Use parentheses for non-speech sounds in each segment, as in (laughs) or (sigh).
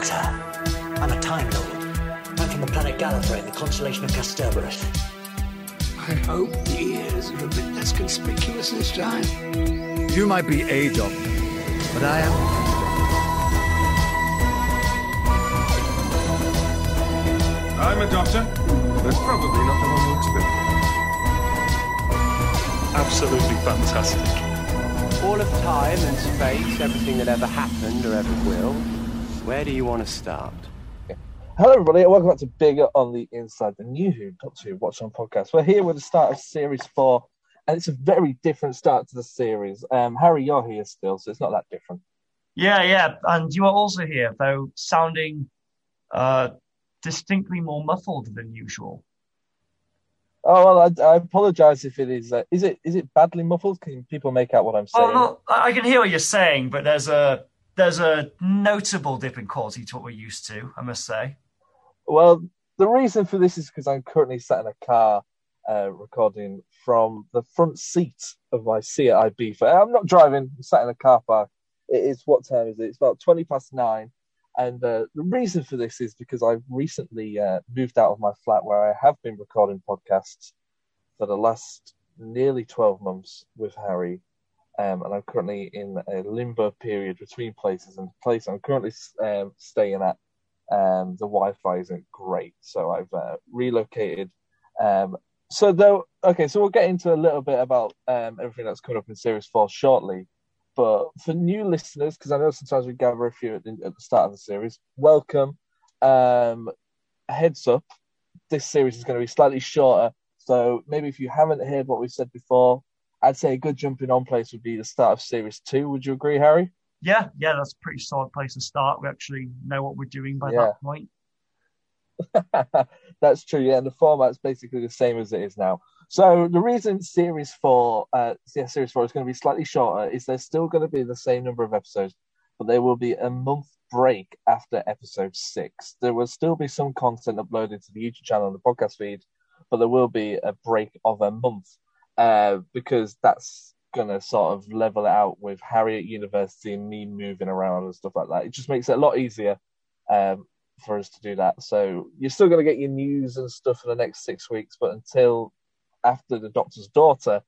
Doctor, I'm a Time Lord. I'm from the planet Gallifrey in the constellation of Kasterborous. I hope the ears are a bit less conspicuous this time. You might be a doctor, but I am. I'm a doctor, but probably not the one you expect. Absolutely fantastic. All of time and space, everything that ever happened or ever will. Where do you want to start? Hello, everybody, and welcome back to Bigger on the Inside, the new Who Doctor Who Watch On podcast. We're here with the start of Series 4, and it's a very different start to the series. Um, Harry, you're here still, so it's not that different. Yeah, yeah, and you are also here, though sounding uh, distinctly more muffled than usual. Oh well, I, I apologise if it is. Uh, is it is it badly muffled? Can people make out what I'm saying? Oh, no, I can hear what you're saying, but there's a there's a notable dip in quality to what we're used to. I must say. Well, the reason for this is because I'm currently sat in a car uh, recording from the front seat of my Seat IB. I'm not driving. I'm sat in a car park. It is what time is it? It's about twenty past nine. And uh, the reason for this is because I've recently uh, moved out of my flat where I have been recording podcasts for the last nearly 12 months with Harry. Um, and I'm currently in a limbo period between places. And the place I'm currently um, staying at, um, the Wi Fi isn't great. So I've uh, relocated. Um, so, though, okay, so we'll get into a little bit about um, everything that's coming up in Series 4 shortly. But for new listeners, because I know sometimes we gather a few at the, at the start of the series, welcome. Um, heads up, this series is going to be slightly shorter. So maybe if you haven't heard what we've said before, I'd say a good jumping on place would be the start of series two. Would you agree, Harry? Yeah, yeah, that's a pretty solid place to start. We actually know what we're doing by Yeah. that point. (laughs) That's true, yeah. And the format's basically the same as it is now. So the reason series four, uh, yeah, series four is going to be slightly shorter is there's still going to be the same number of episodes, but there will be a month break after episode six. There will still be some content uploaded to the YouTube channel and the podcast feed, but there will be a break of a month uh, because that's to sort of level it out with Harry at university and me moving around and stuff like that. It just makes it a lot easier. Um, for us to do that. So you're still to get your news and stuff for the next six weeks, but until after the Doctor's Daughter,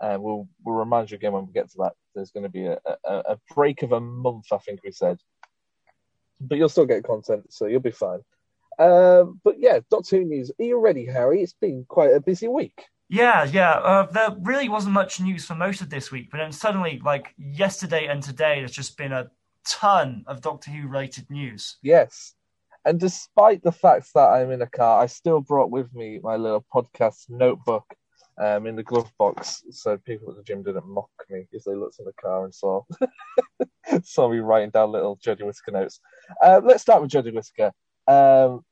uh, we'll we'll remind you again when we get to that. There's going to be a, a, a break of a month, I think we said, but you'll still get content, so you'll be fine. Um, but yeah, Doctor Who news. Are you ready, Harry? It's been quite a busy week. Yeah, yeah. Uh, there really wasn't much news for most of this week, but then suddenly, like yesterday and today, there's just been a ton of Doctor Who related news. Yes. And despite the fact that I'm in a car, I still brought with me my little podcast notebook um, in the glove box so people at the gym didn't mock me if they looked in the car and saw (laughs) saw me writing down little Jodie Whittaker notes. Uh, let's start with Jodie Whittaker. Um,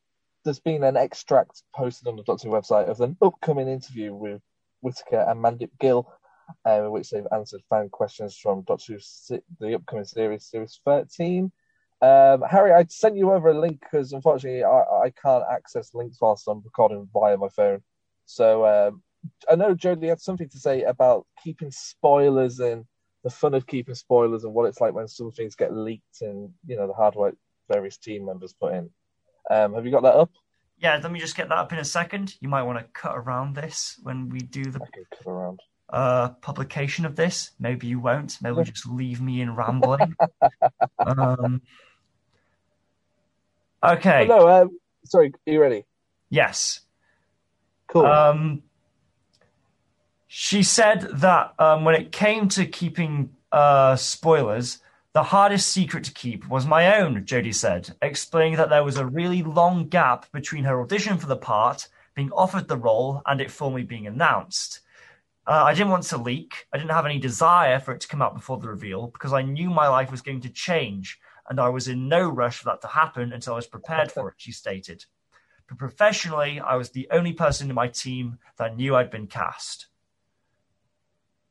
there's been an extract posted on the Doctor website of an upcoming interview with Whittaker and Mandip Gill, uh, in which they've answered fan questions from Doctor Who, the upcoming series, Series 13. Um, Harry, I sent you over a link because unfortunately I, I can't access links whilst I'm recording via my phone. So um, I know Jodie had something to say about keeping spoilers and the fun of keeping spoilers and what it's like when some things get leaked and you know the hard work various team members put in. Um, have you got that up? Yeah, let me just get that up in a second. You might want to cut around this when we do the cut around. uh, publication of this. Maybe you won't. Maybe just leave me in rambling. (laughs) um, okay. No, um, sorry, are you ready? Yes. Cool. Um, she said that um, when it came to keeping uh, spoilers, the hardest secret to keep was my own, Jodie said, explaining that there was a really long gap between her audition for the part, being offered the role, and it formally being announced. Uh, I didn't want to leak. I didn't have any desire for it to come out before the reveal because I knew my life was going to change, and I was in no rush for that to happen until I was prepared for it, she stated. But professionally, I was the only person in my team that knew I'd been cast.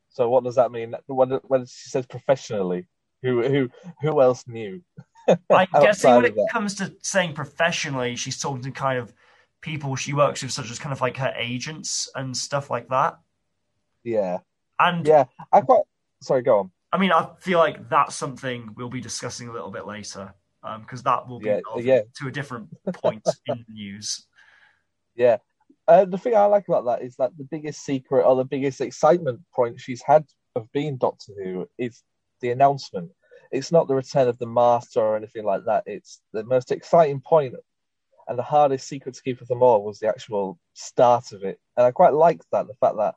so what does that mean? When, when she says professionally, who who who else knew? (laughs) I (laughs) guess when it that. comes to saying professionally, she's talking to kind of people she works with, such as kind of like her agents and stuff like that. Yeah, And yeah. I quite sorry. Go on. I mean, I feel like that's something we'll be discussing a little bit later. because that will be Yeah, yeah. to a different point in the news. (laughs) Yeah. Uh, the thing I like about that is that the biggest secret or the biggest excitement point she's had of being Doctor Who is the announcement. It's not the return of the Master or anything like that. It's the most exciting point and the hardest secret to keep of them all was the actual start of it. And I quite liked that, the fact that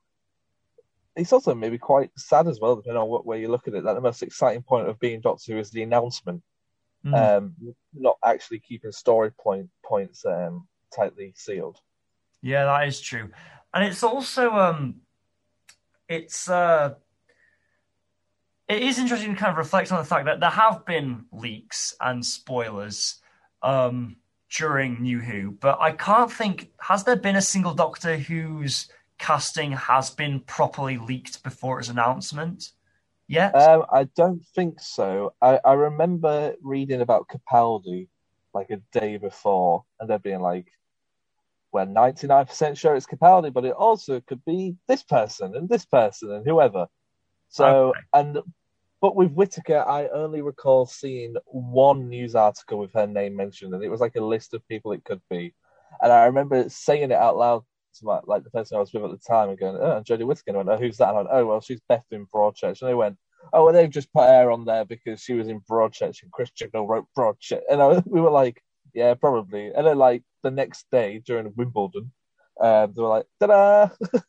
it's also maybe quite sad as well, depending on what way you look at it, that the most exciting point of being Doctor Who is the announcement, Mm. um, not actually keeping story point points um, tightly sealed. Yeah, that is true. And it's also um it's uh it is interesting to kind of reflect on the fact that there have been leaks and spoilers um during New Who, but I can't think has there been a single doctor whose casting has been properly leaked before its announcement yet? Um, I don't think so. I, I remember reading about Capaldi like a day before, and there being like, we're 99% sure it's Capaldi, but it also could be this person and this person and whoever. So, Okay. and but with Whittaker, I only recall seeing one news article with her name mentioned, and it was like a list of people it could be. And I remember saying it out loud to my, like the person I was with at the time and going, oh, and Jodie Whittaker. And I went, oh, who's that? And I went, oh, well, she's Beth in Broadchurch. And they went, oh, well, they've just put her on there because she was in Broadchurch and Chris Chibnall wrote Broadchurch. And I, we were like, yeah, probably. And then, like, the next day during Wimbledon, um, they were like, ta-da! (laughs)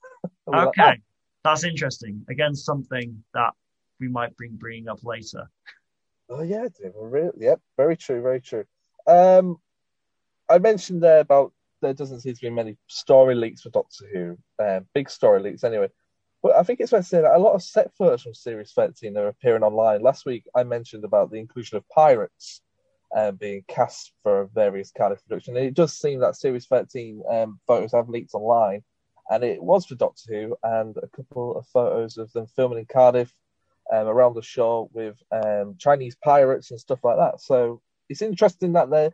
We were like, okay. That's interesting. Again, something that we might bring bringing up later. Oh yeah. Really, yep, very true, very true. Um, I mentioned there about there doesn't seem to be many story leaks for Doctor Who, uh, big story leaks anyway. But I think it's fair to say that a lot of set photos from Series 13 are appearing online. Last week I mentioned about the inclusion of pirates um, being cast for various Cardiff productions. And it does seem that Series 13 um, photos have leaked online, and it was for Doctor Who, and a couple of photos of them filming in Cardiff um, around the shore with um, Chinese pirates and stuff like that. So it's interesting that there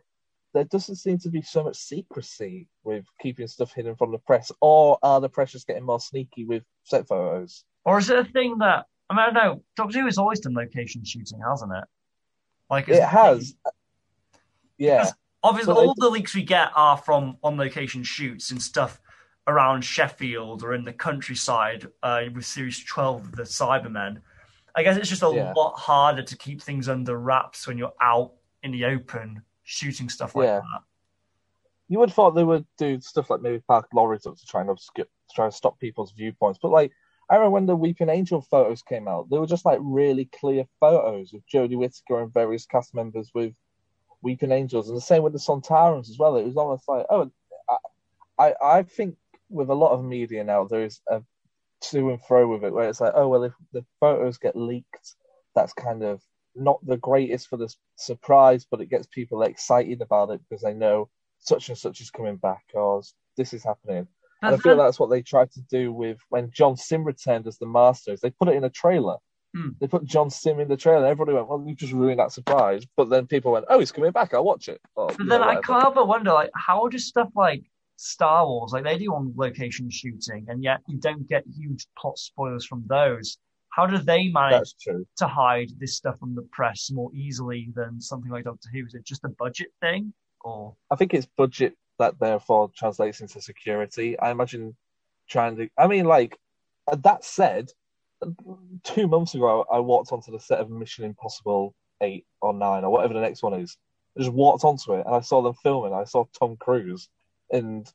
there doesn't seem to be so much secrecy with keeping stuff hidden from the press, or are the press just getting more sneaky with set photos? Or is it a thing that I mean I don't know, Doctor Who has always done location shooting, hasn't it? Like It has, yeah, Obviously, But all it- the leaks we get are from on location shoots and stuff around Sheffield or in the countryside uh, with Series 12 of the Cybermen. I guess it's just a Yeah. lot harder to keep things under wraps when you're out in the open shooting stuff like Yeah. that. you would have thought they would do stuff like maybe park lorries up to try and obscure, to try and stop people's viewpoints. But like, I remember when the Weeping Angel photos came out, they were just like really clear photos of Jodie Whittaker and various cast members with Weeping Angels, and the same with the Sontarans as well. It was almost like, oh, I, I, I think with a lot of media now, there is a to and fro with it, where it's like, oh well, if the photos get leaked, that's kind of not the greatest for the surprise, but it gets people excited about it because they know such and such is coming back or this is happening. And I feel that's what they tried to do with when John Simm returned as the Masters. They put it in a trailer. Hmm. They put John Simm in the trailer. Everybody went, "Well, you just ruined that surprise." But then people went, "Oh, he's coming back. I'll watch it." Or, But then know, I can't help but wonder, like, how does stuff like Star Wars, like they do on location shooting, and yet you don't get huge plot spoilers from those. How do they manage to hide this stuff from the press more easily than something like Doctor Who? Is it just a budget thing, or I think it's budget that therefore translates into security. I imagine trying to. I mean, like that said, two months ago I walked onto the set of Mission Impossible Eight or Nine or whatever the next one is. I just walked onto it and I saw them filming. I saw Tom Cruise, and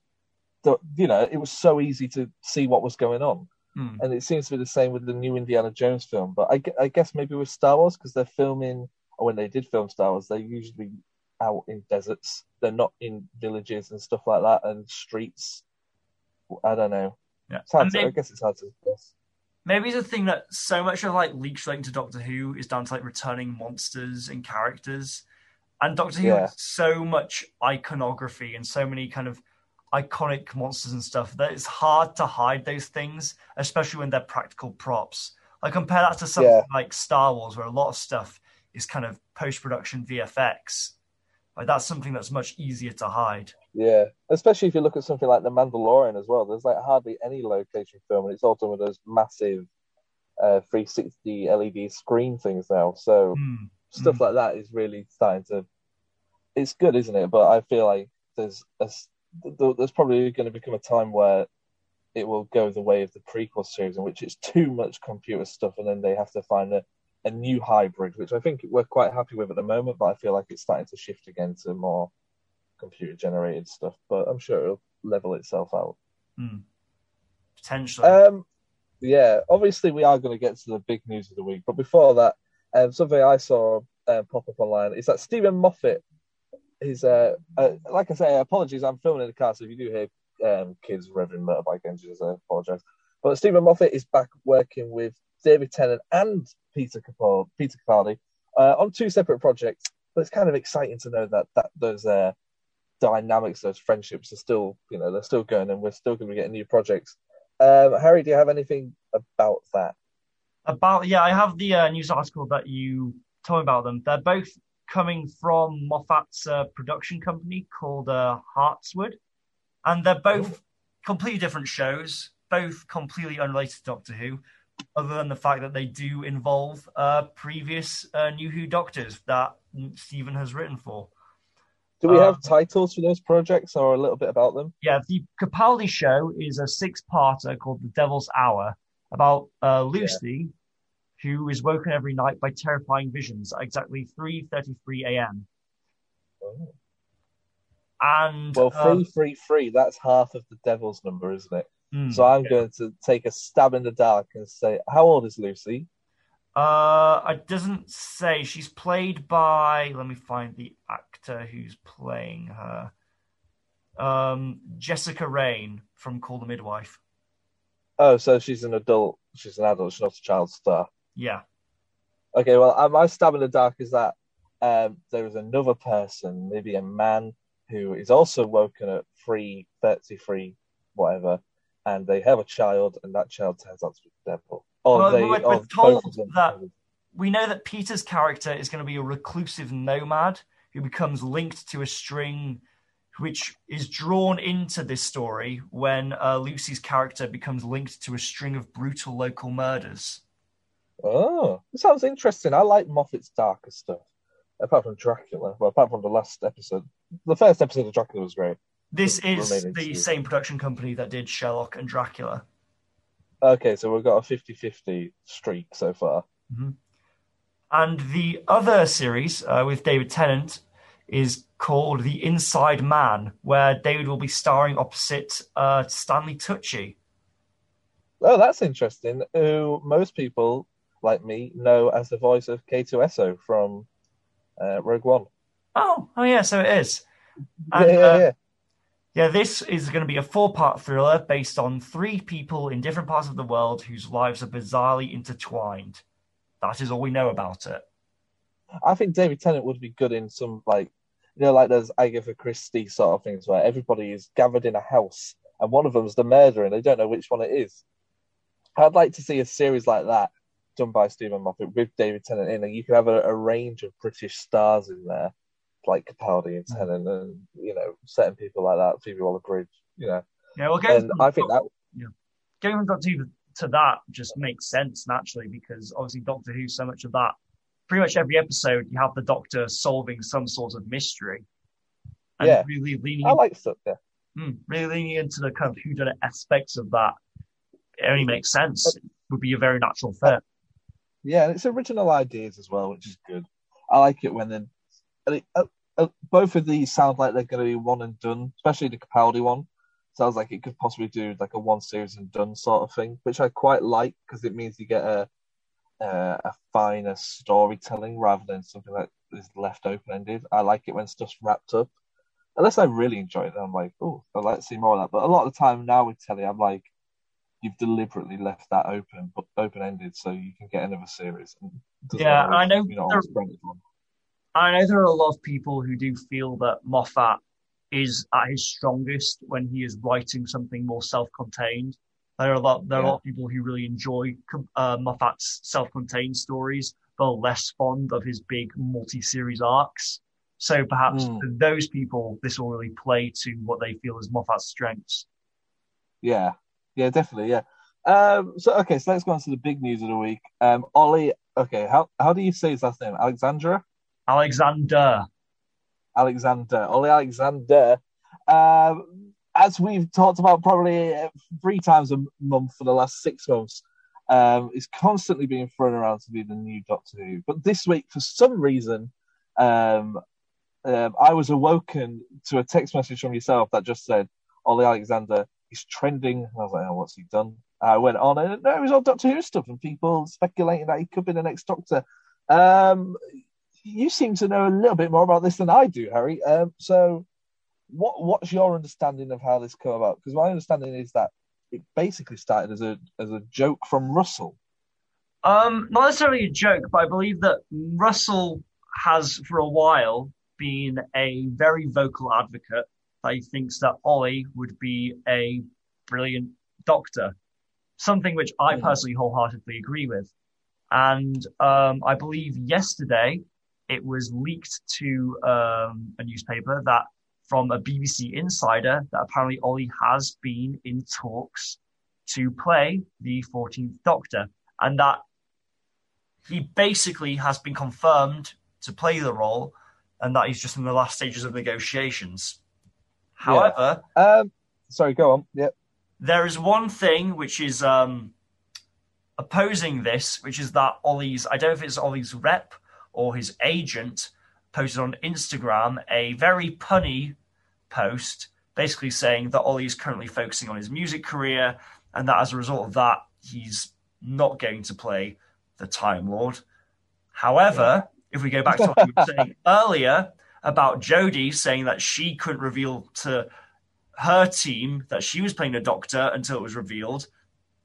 the, you know it was so easy to see what was going on. Hmm. And it seems to be the same with the new Indiana Jones film. But I, I guess maybe with Star Wars because they're filming, or when they did film Star Wars, they're usually out in deserts. They're not in villages and stuff like that and streets. I don't know. yeah? It's hard to, I guess it's hard to guess. maybe the thing that so much of like leaks relating to Doctor Who is down to like returning monsters and characters, and Doctor Who Yeah. has so much iconography and so many kind of iconic monsters and stuff that it's hard to hide those things, especially when they're practical props. Like compare that to something Yeah. like Star Wars, where a lot of stuff is kind of post production VFX. Like that's something that's much easier to hide. Yeah, especially if you look at something like The Mandalorian as well. There's like hardly any location film, and it's all done with those massive uh, 360 LED screen things now. So Hmm. Stuff like that is really starting to it's good, isn't it? But I feel like there's a, there's probably going to become a time where it will go the way of the prequel series, in which it's too much computer stuff, and then they have to find a, a new hybrid, which I think we're quite happy with at the moment. But I feel like it's starting to shift again to more computer generated stuff. But I'm sure it'll level itself out. Hmm. Potentially. Um, yeah, obviously we are going to get to the big news of the week, but before that, um, something I saw uh, pop up online is that Steven Moffat is, uh, uh, like I say, apologies, I'm filming in the car, so if you do hear um, kids revving motorbike engines, I apologise. But Steven Moffat is back working with David Tennant and Peter Capaldi, Peter Capaldi uh, on two separate projects. But it's kind of exciting to know that that those uh, dynamics, those friendships are still, you know, they're still going, and we're still going to be getting new projects. Um, Harry, do you have anything about that? About yeah, I have the uh, news article that you told me about them. They're both coming from Moffat's uh, production company called uh, Hartswood, and they're both Ooh. completely different shows, both completely unrelated to Doctor Who, other than the fact that they do involve uh, previous uh, New Who Doctors that Stephen has written for. Do we have um, titles for those projects or a little bit about them? Yeah, the Capaldi show is a six-parter called The Devil's Hour about uh, Lucy, yeah. who is woken every night by terrifying visions at exactly 3.33 a.m. Oh. And well, uh, three, three, three. That's half of the devil's number, isn't it? Mm, so I'm yeah. going to take a stab in the dark and say, how old is Lucy? Uh, it doesn't say. She's played by. Let me find the actor who's playing her. Um, Jessica Raine from Call the Midwife. Oh, so she's an adult. She's an adult. She's not a child star. Yeah. Okay. Well, uh, my stab in the dark is that um, there is another person, maybe a man, who is also woken at three thirty-three, whatever, and they have a child, and that child turns out to be the devil. Or well, they, we're, we're told that we know that Peter's character is going to be a reclusive nomad who becomes linked to a string which is drawn into this story when uh, Lucy's character becomes linked to a string of brutal local murders. Oh, it sounds interesting. I like Moffat's darker stuff, apart from Dracula. Well, apart from the last episode, the first episode of Dracula was great. This is the same production company that did Sherlock and Dracula. Okay, so we've got a 50 50 streak so far. Mm-hmm. And the other series uh, with David Tennant is called The Inside Man, where David will be starring opposite uh, Stanley Tucci. Oh, that's interesting. Who most people, like me, know as the voice of K2SO from uh, Rogue One. Oh, oh yeah, so it is. And, yeah, yeah, uh, yeah. Yeah, this is going to be a four part thriller based on three people in different parts of the world whose lives are bizarrely intertwined. That is all we know about it. I think David Tennant would be good in some, like, you know, like there's Agatha Christie sort of things where everybody is gathered in a house and one of them's the murderer and they don't know which one it is. I'd like to see a series like that done by Stephen Moffat with David Tennant in, and you could have a, a range of British stars in there like Capaldi and mm. Tennant and you know certain people like that, Phoebe Waller-Bridge, you know. Yeah, well, and I think that yeah, going from Doctor Who to that just makes sense naturally because obviously Doctor Who, so much of that, pretty much every episode you have the Doctor solving some sort of mystery. And yeah, really leaning. I like stuff. Yeah, mm, really leaning into the kind of whodunit aspects of that. It only makes sense. It would be a very natural fit. Yeah, and it's original ideas as well, which is good. I like it when then uh, uh, both of these sound like they're going to be one and done, especially the Capaldi one. Sounds like it could possibly do like a one series and done sort of thing, which I quite like because it means you get a uh, a finer storytelling rather than something that is left open ended. I like it when stuff's wrapped up. Unless I really enjoy it, I'm like, oh, I'd like to see more of that. But a lot of the time now with telly, I'm like, you've deliberately left that open, but open ended, so you can get another series. yeah, I know. I know there are a lot of people who do feel that Moffat is at his strongest when he is writing something more self-contained. There are a lot. There are yeah. a lot of people who really enjoy uh, Moffat's self-contained stories, but are less fond of his big multi-series arcs. So perhaps mm. for those people, this will really play to what they feel is Moffat's strengths. Yeah, yeah, definitely, yeah. Um, so okay, so let's go on to the big news of the week. Um, Ollie, okay, how how do you say his last name? Alexandra. Alexander. Alexander, Ollie Alexander. Um, as we've talked about probably uh, three times a month for the last six months, um, is constantly being thrown around to be the new Doctor Who. But this week, for some reason, um, um, I was awoken to a text message from yourself that just said, Ollie Alexander is trending. And I was like, oh, what's he done? I went on and no, it was all Doctor Who stuff and people speculating that he could be the next Doctor. Um, you seem to know a little bit more about this than I do, Harry. Um, so, what what's your understanding of how this came about? Because my understanding is that it basically started as a as a joke from Russell. Um, not necessarily a joke, but I believe that Russell has for a while been a very vocal advocate that he thinks that Ollie would be a brilliant doctor, something which I personally wholeheartedly agree with. And um, I believe yesterday it was leaked to um, a newspaper that from a BBC insider that apparently Ollie has been in talks to play the 14th Doctor, and that he basically has been confirmed to play the role, and that he's just in the last stages of negotiations. However, yeah. um, sorry, go on. Yep. There is one thing which is um, opposing this, which is that Ollie's, I don't know if it's Ollie's rep or his agent, posted on Instagram a very punny post, basically saying that Ollie is currently focusing on his music career, and that as a result of that, he's not going to play the Time Lord. However, if we go back to what we were saying (laughs) earlier about Jodie saying that she couldn't reveal to her team that she was playing a doctor until it was revealed,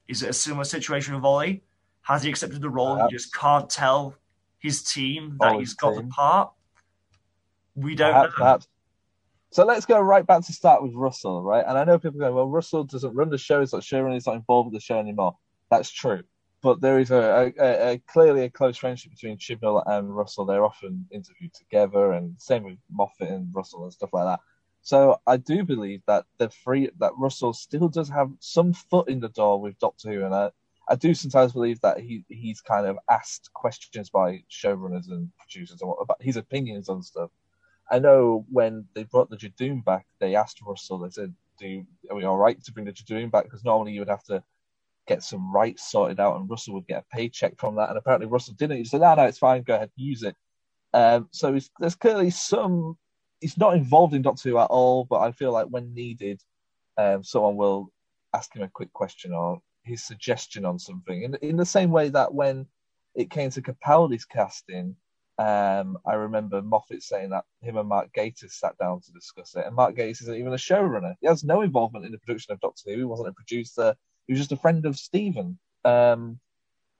is it a similar situation with Ollie? Has he accepted the role? Perhaps. He just can't tell his team that Ollie's he's got team. the part. We don't perhaps, know. Perhaps. So let's go right back to start with Russell, right? And I know people go, well, Russell doesn't run the show, he's not showrunner, he's not involved with the show anymore. That's true. But there is a, a, a, clearly a close friendship between Chibnall and Russell. They're often interviewed together, and same with Moffat and Russell and stuff like that. So I do believe that the free that Russell still does have some foot in the door with Doctor Who, and I, I do sometimes believe that he he's kind of asked questions by showrunners and producers about his opinions on stuff. I know when they brought the Judoon back, they asked Russell. They said, "Do are we all right to bring the Judoon back?" Because normally you would have to get some rights sorted out, and Russell would get a paycheck from that. And apparently Russell didn't. He said, "No, no, it's fine. Go ahead, use it." Um, so there's clearly some. He's not involved in Doctor Who at all, but I feel like when needed, um, someone will ask him a quick question or his suggestion on something. In, in the same way that when it came to Capaldi's casting, um, I remember Moffat saying that him and Mark Gatiss sat down to discuss it, and Mark Gatiss isn't even a showrunner. He has no involvement in the production of Doctor Who. He wasn't a producer. He was just a friend of Steven. Um,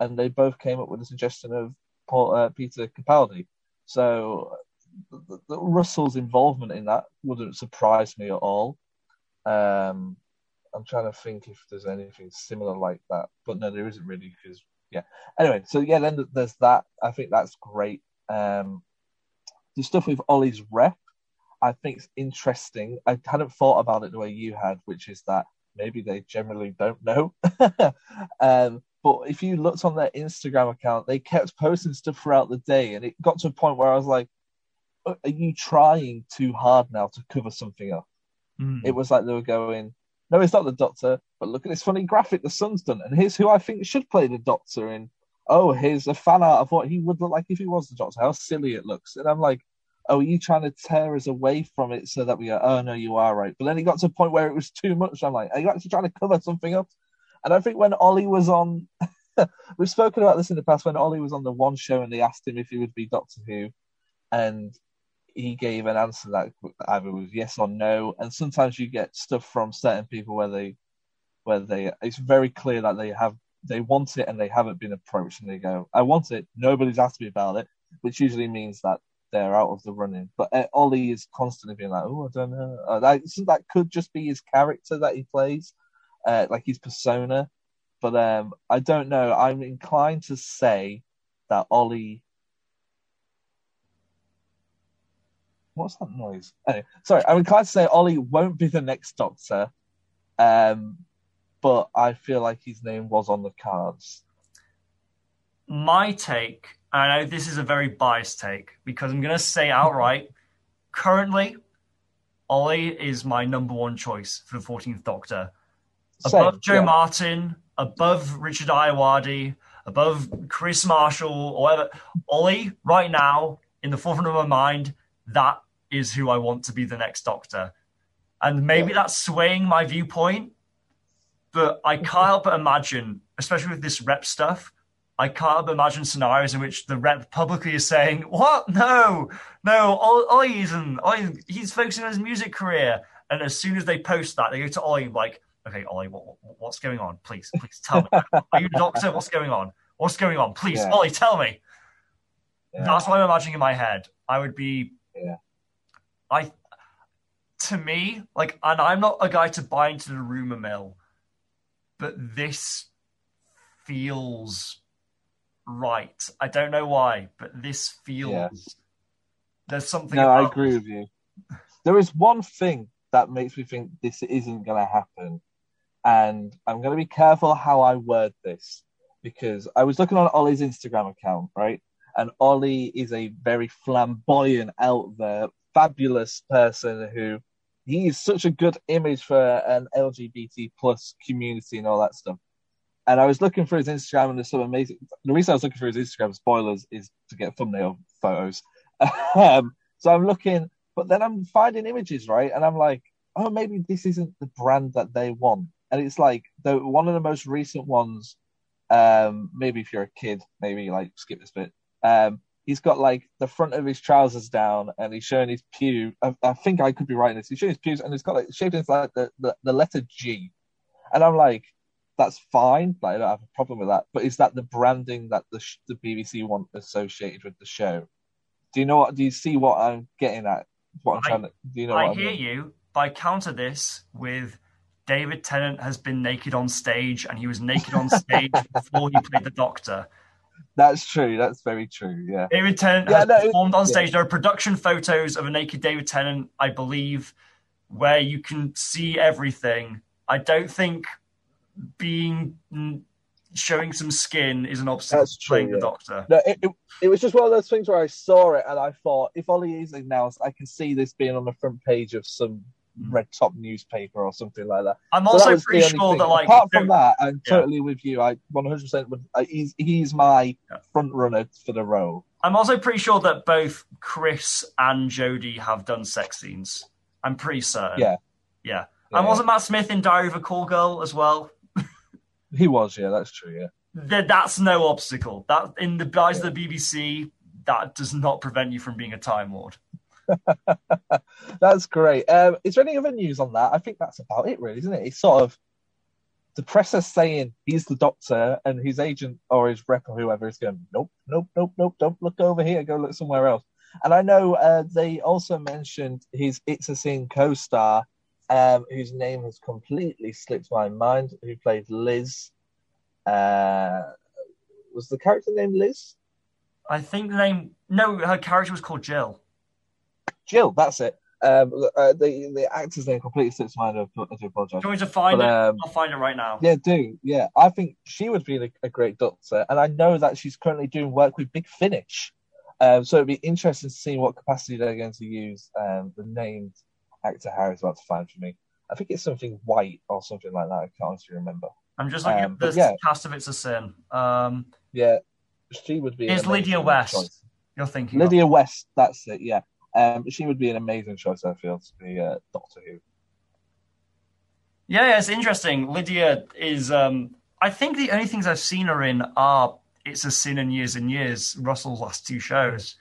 and they both came up with the suggestion of Paul, uh, Peter Capaldi. So the, the, Russell's involvement in that wouldn't surprise me at all. Um, I'm trying to think if there's anything similar like that, but no, there isn't really because yeah. Anyway, so yeah, then there's that. I think that's great. Um, the stuff with Ollie's rep, I think is interesting. I hadn't thought about it the way you had, which is that maybe they generally don't know. (laughs) um, but if you looked on their Instagram account, they kept posting stuff throughout the day, and it got to a point where I was like, "Are you trying too hard now to cover something up?" Mm. It was like they were going, "No, it's not the Doctor, but look at this funny graphic the Sun's done, and here's who I think should play the Doctor in oh, here's a fan art of what he would look like if he was the Doctor. How silly it looks. And I'm like, oh, are you trying to tear us away from it so that we go, oh, no, you are right. But then it got to a point where it was too much. I'm like, are you actually trying to cover something up? And I think when Ollie was on, (laughs) we've spoken about this in the past, when Ollie was on the one show and they asked him if he would be Doctor Who, and he gave an answer that either was yes or no. And sometimes you get stuff from certain people where they, where they, it's very clear that they have they want it and they haven't been approached and they go, I want it, nobody's asked me about it, which usually means that they're out of the running. But uh, Ollie is constantly being like, oh, I don't know. Uh, that, that could just be his character that he plays, uh, like his persona. But um, I don't know. I'm inclined to say that Ollie. What's that noise? Anyway, sorry, I'm inclined to say Ollie won't be the next Doctor. Um, but I feel like his name was on the cards. My take, I know this is a very biased take because I'm going to say outright, currently, Ollie is my number one choice for the 14th Doctor. Same, Above Jo yeah. Martin, above Richard Ayoade, above Kris Marshall, or whatever. Ollie, right now, in the forefront of my mind, that is who I want to be the next Doctor. And maybe that's swaying my viewpoint, but I can't help but imagine, especially with this rep stuff, I can't but imagine scenarios in which the rep publicly is saying, "What? No, no, Ol- Ollie isn't. Ollie, he's focusing on his music career." And as soon as they post that, they go to Ollie like, "Okay, Ollie, what, what- what's going on? Please, please tell me. Are you a doctor? What's going on? What's going on? Please, Yeah. Ollie, tell me." Yeah. That's what I'm imagining in my head. I would be, Yeah. I, to me, like, and I'm not a guy to buy into the rumor mill, but this feels right. I don't know why, but this feels Yeah. there's something. No, I agree with you. There is one thing that makes me think this isn't going to happen, and I'm going to be careful how I word this because I was looking on Ollie's Instagram account, right? And Ollie is a very flamboyant, out there, fabulous person who he is such a good image for an LGBT plus community and all that stuff. And I was looking for his Instagram, and there's some amazing. The reason I was looking for his Instagram spoilers is to get thumbnail photos. (laughs) um, so I'm looking, but then I'm finding images, right? And I'm like, oh, maybe this isn't the brand that they want. And it's like the one of the most recent ones. Um, maybe if you're a kid, maybe like skip this bit. Um, he's got like the front of his trousers down, and he's showing his pew. I, I think I could be writing this. He's showing his pews, and it's got like shaped into like the, the, the letter G. And I'm like, that's fine. Like, I don't have a problem with that. But is that the branding that the sh- the BBC want associated with the show? Do you know what? Do you see what I'm getting at? What I'm I- trying to. Do you know I what I hear mean? you, but I counter this with David Tennant has been naked on stage, and he was naked on stage (laughs) before he played the Doctor. That's true. That's very true. Yeah. David Tennant Yeah, has no, performed on yeah. stage. There are production photos of a naked David Tennant, I believe, where you can see everything. I don't think being mm, showing some skin is an obstacle That's to playing true, the. Doctor. No, it, it, it was just one of those things where I saw it and I thought, if Ollie is announced, I can see this being on the front page of some red top newspaper or something like that. I'm So also the pretty sure thing. that, like, apart from that, I'm Yeah. totally with you. I 100% would. Uh, he's he's my Yeah. front runner for the role. I'm also pretty sure that both Chris and Jodie have done sex scenes. I'm pretty certain. Yeah. Yeah. Yeah. And wasn't Matt Smith in Diary of a Call Girl as well? (laughs) He was, yeah, that's true, yeah. Th- That's no obstacle. That in the eyes of the BBC, that does not prevent you from being a Time Lord. (laughs) That's great. Um, is there any other news on that? I think that's about it, really, isn't it? It's sort of the press is saying he's the doctor, and his agent or his rep or whoever is going, nope, nope, nope, nope, don't look over here, go look somewhere else. And I know uh, they also mentioned his It's a Sin co-star, um, whose name has completely slipped my mind, who played Liz. Uh, was the character named Liz? I think the name. No, her character was called Jill. Jill, that's it. Um, uh, the the actor's name completely slips my mind. I do I do apologize. Do you want me to find But, it? um, I'll find it right now. Yeah, do yeah. I think she would be a, a great doctor, and I know that she's currently doing work with Big Finish. Um, so it'd be interesting to see what capacity they're going to use um, the named actor Harry's about to find for me. I think it's something white or something like that. I can't honestly remember. I'm just looking um, at the yeah. cast of It's a Sin. Um, Yeah, she would be. Is Lydia West choice. you're thinking of. Lydia West, that's it. Yeah, um, she would be an amazing choice. I feel to be uh, Doctor Who. Yeah, yeah, it's interesting. Lydia is. Um, I think the only things I've seen her in are "It's a Sin" and "Years and Years." Russell's last two shows.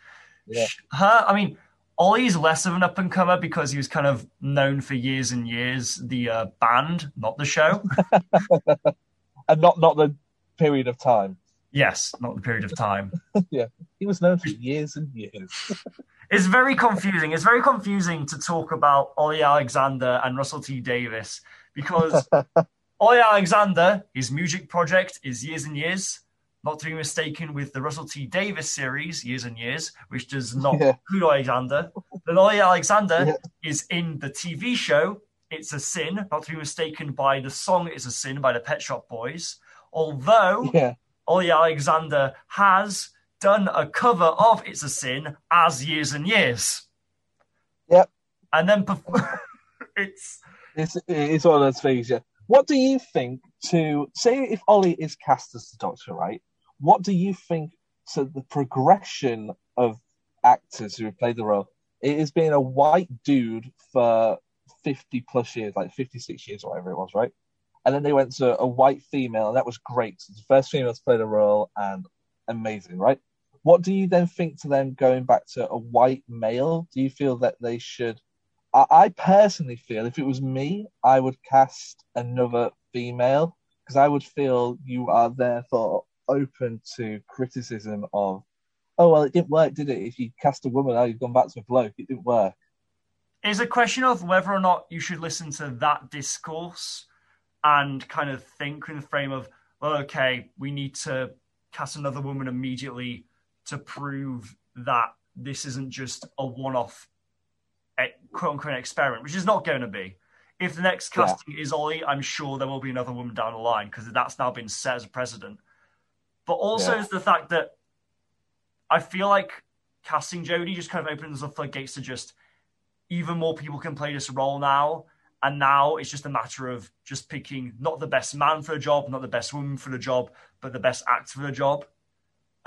Yeah. Her, I mean, Ollie's less of an up and comer because he was kind of known for years and years. The uh, band, not the show. (laughs) and not not the period of time. yes, not the period of time. (laughs) Yeah, he was known for years and years. (laughs) It's very confusing. It's very confusing to talk about Ollie Alexander and Russell T Davies because (laughs) Ollie Alexander, his music project is Years and Years, not to be mistaken with the Russell T Davies series, Years and Years, which does not Yeah. include Alexander. But Ollie Alexander Yeah. is in the TV show It's a Sin, not to be mistaken by the song It's a Sin by the Pet Shop Boys. Although yeah, Ollie Alexander has done a cover of It's a Sin as Years and Years. Yep. And then (laughs) it's It's, it's one of those things, yeah. What do you think to say if Ollie is cast as the Doctor, right? What do you think to the progression of actors who have played the role? It has been a white dude for 50 plus years, like 56 years or whatever it was, right? And then they went to a white female, and that was great. So the first female to play the role, and amazing, right? What do you then think to them going back to a white male? Do you feel that they should? I, I personally feel if it was me, I would cast another female because I would feel you are therefore open to criticism of, oh well, it didn't work, did it? If you cast a woman, oh, you've gone back to a bloke, it didn't work. is a question of whether or not you should listen to that discourse and kind of think in the frame of, well, okay, we need to cast another woman immediately to prove that this isn't just a one-off quote unquote experiment, which is not going to be. If the next Yeah. casting is Ollie, I'm sure there will be another woman down the line because that's now been set as a precedent. But also Yeah. is the fact that I feel like casting Jodie just kind of opens the floodgates to just even more people can play this role now. And now it's just a matter of just picking not the best man for the job, not the best woman for the job, but the best actor for the job.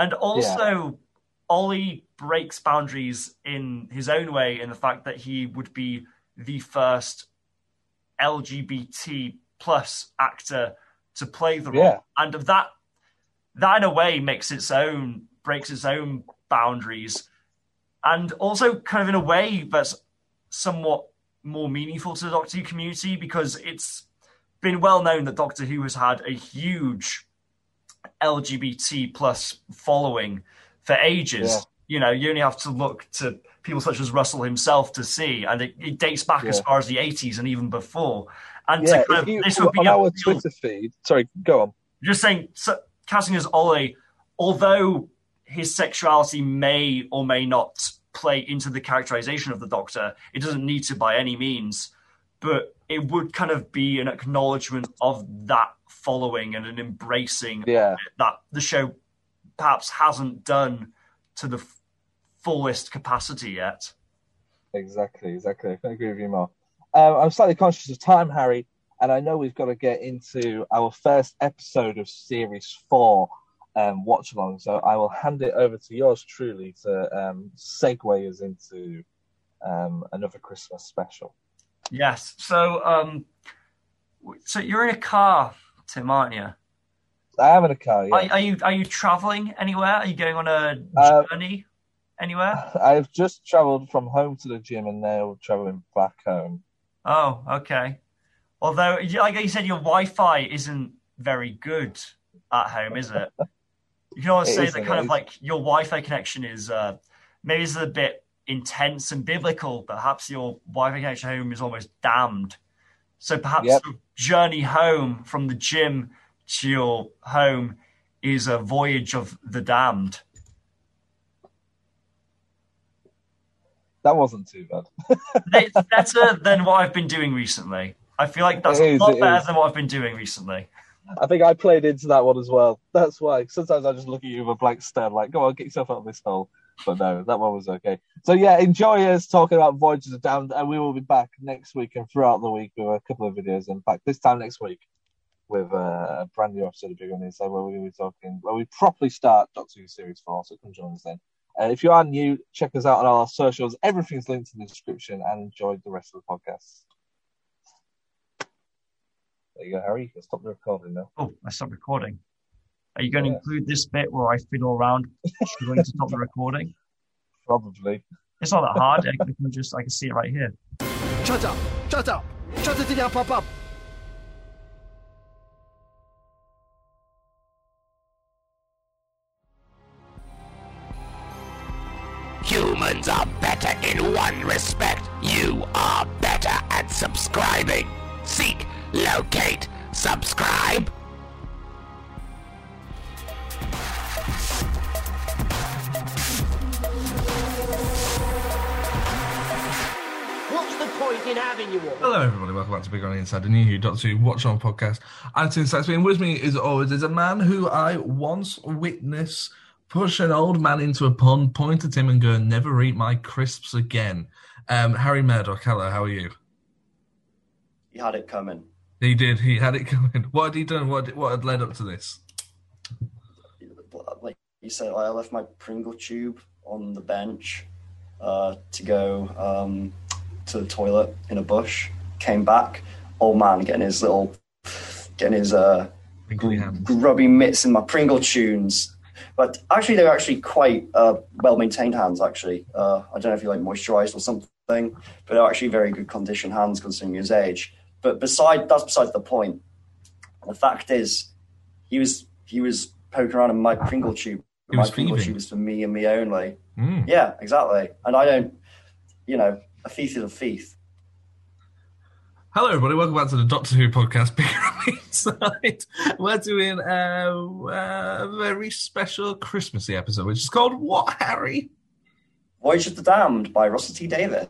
And also, Ollie breaks boundaries in his own way in the fact that he would be the first LGBT plus actor to play the role. Yeah. And of that that in a way makes its own breaks its own boundaries. And also kind of in a way that's somewhat more meaningful to the Doctor Who community because it's been well known that Doctor Who has had a huge LGBT plus following for ages. Yeah. You know, you only have to look to people such as Russell himself to see, and it, it dates back as far as the 80s and even before. And Yeah, to kind of, you, this would be on a our real- Twitter feed. Sorry, go on. just saying, so, casting as Ollie, although his sexuality may or may not play into the characterization of the Doctor, it doesn't need to by any means. But it would kind of be an acknowledgement of that following and an embracing Yeah, that the show perhaps hasn't done to the f- fullest capacity yet. exactly, exactly. I couldn't agree with you more. Um, I'm slightly conscious of time, Harry, and I know we've got to get into our first episode of Series 4 um, watch along, so I will hand it over to yours truly to um, segue us into um, another Christmas special. Yes. So, um, so you're in a car, Tim, aren't you? I am in a car, yeah. Are, are you are you traveling anywhere? Are you going on a Uh, journey anywhere? (laughs) I've just travelled from home to the gym and now travelling back home. Oh, okay. Although, like you said, your Wi-Fi isn't very good at home, is it? (laughs) You can always say that kind it of like your Wi-Fi connection is uh, maybe it's a bit intense and biblical. Perhaps your Wi-Fi connection at home is almost damned. So perhaps Yep. Journey home from the gym to your home is a voyage of the damned. That wasn't too bad. (laughs) It's better than what I've been doing recently. I feel like that's It a lot better is. than what I've been doing recently. I think I played into that one as well. That's why sometimes I just look at you with a blank stare, like, go on, get yourself out of this hole. But no, that one was okay. So yeah, enjoy us talking about Voyages of Damned, and we will be back next week and throughout the week with a couple of videos. In fact, this time next week with uh, a brand new episode of Big On Inside where we're going to be talking, where we properly start Doctor Who Series 4, so come join us then. Uh, if you are new, check us out on our socials. Everything's linked in the description and enjoy the rest of the podcast. There you go, Harry. You can stop the recording now. Oh, I stopped recording. Are you going to include this bit where I fiddle around going to stop the (laughs) recording? Probably. It's not that hard. (laughs) I can just I can see it right here. Shut up! Shut up! Shut it down, pop up! Humans are better in one respect. You are better at subscribing. Seek, locate, subscribe. Point in having you all? Hello, everybody. Welcome back to Big on the Inside, the new Who Doctor Who Watch On podcast. And since that's been with me, as always, is a man who I once witnessed push an old man into a pond, point at him, and go, "Never eat my crisps again." Um, Harry Murdoch, hello, how are you? He had it coming. He did. He had it coming. What had he done? What what had led up to this? Like you said, I left my Pringle tube on the bench uh, to go um, to the toilet in a bush. Came back, old man getting his little, getting his uh, grubby mitts in my Pringle tunes. But actually, they're actually quite uh, well maintained hands. Actually, uh, I don't know if you like moisturized or something, but they're actually very good condition hands considering his age. But beside that's besides the point. The fact is, he was he was poking around in my Pringle tube. My was Pringle tube was for me and me only. Mm. Yeah, exactly. And I don't, you know, a thief is a thief. Hello, everybody. Welcome back to the Doctor Who podcast. (laughs) Bigger on Inside. We're doing a, a very special Christmassy episode, which is called What Harry? Voyage of the Damned by Russell T Davies.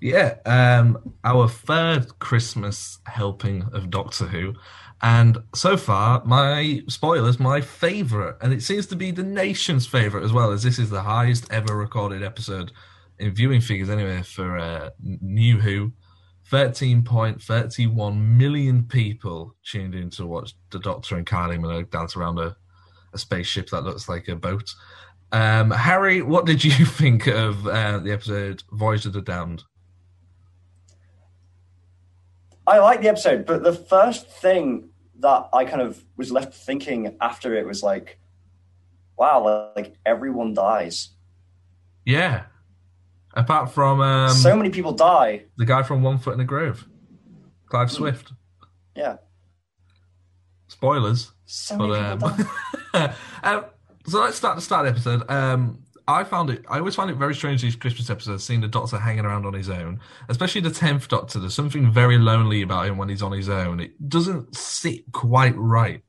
Yeah, um, our third Christmas helping of Doctor Who, and so far, my spoilers, my favourite, and it seems to be the nation's favourite as well, as this is the highest ever recorded episode in viewing figures anyway for uh, New Who. 13.31 million people tuned in to watch the Doctor and Kylie Minogue dance around a, a spaceship that looks like a boat. Um, Harry, what did you (laughs) think of uh, the episode Voyage of the Damned? I like the episode, but the first thing that I kind of was left thinking after it was like, wow, like everyone dies. Yeah. Apart from um, so many people die. the guy from One Foot in the Grave, Clive Swift. Yeah. Spoilers. So but, many um, people (laughs) um, so let's start the start of the episode. Um, I found it. I always find it very strange these Christmas episodes, seeing the Doctor hanging around on his own, especially the tenth Doctor. There's something very lonely about him when he's on his own. It doesn't sit quite right.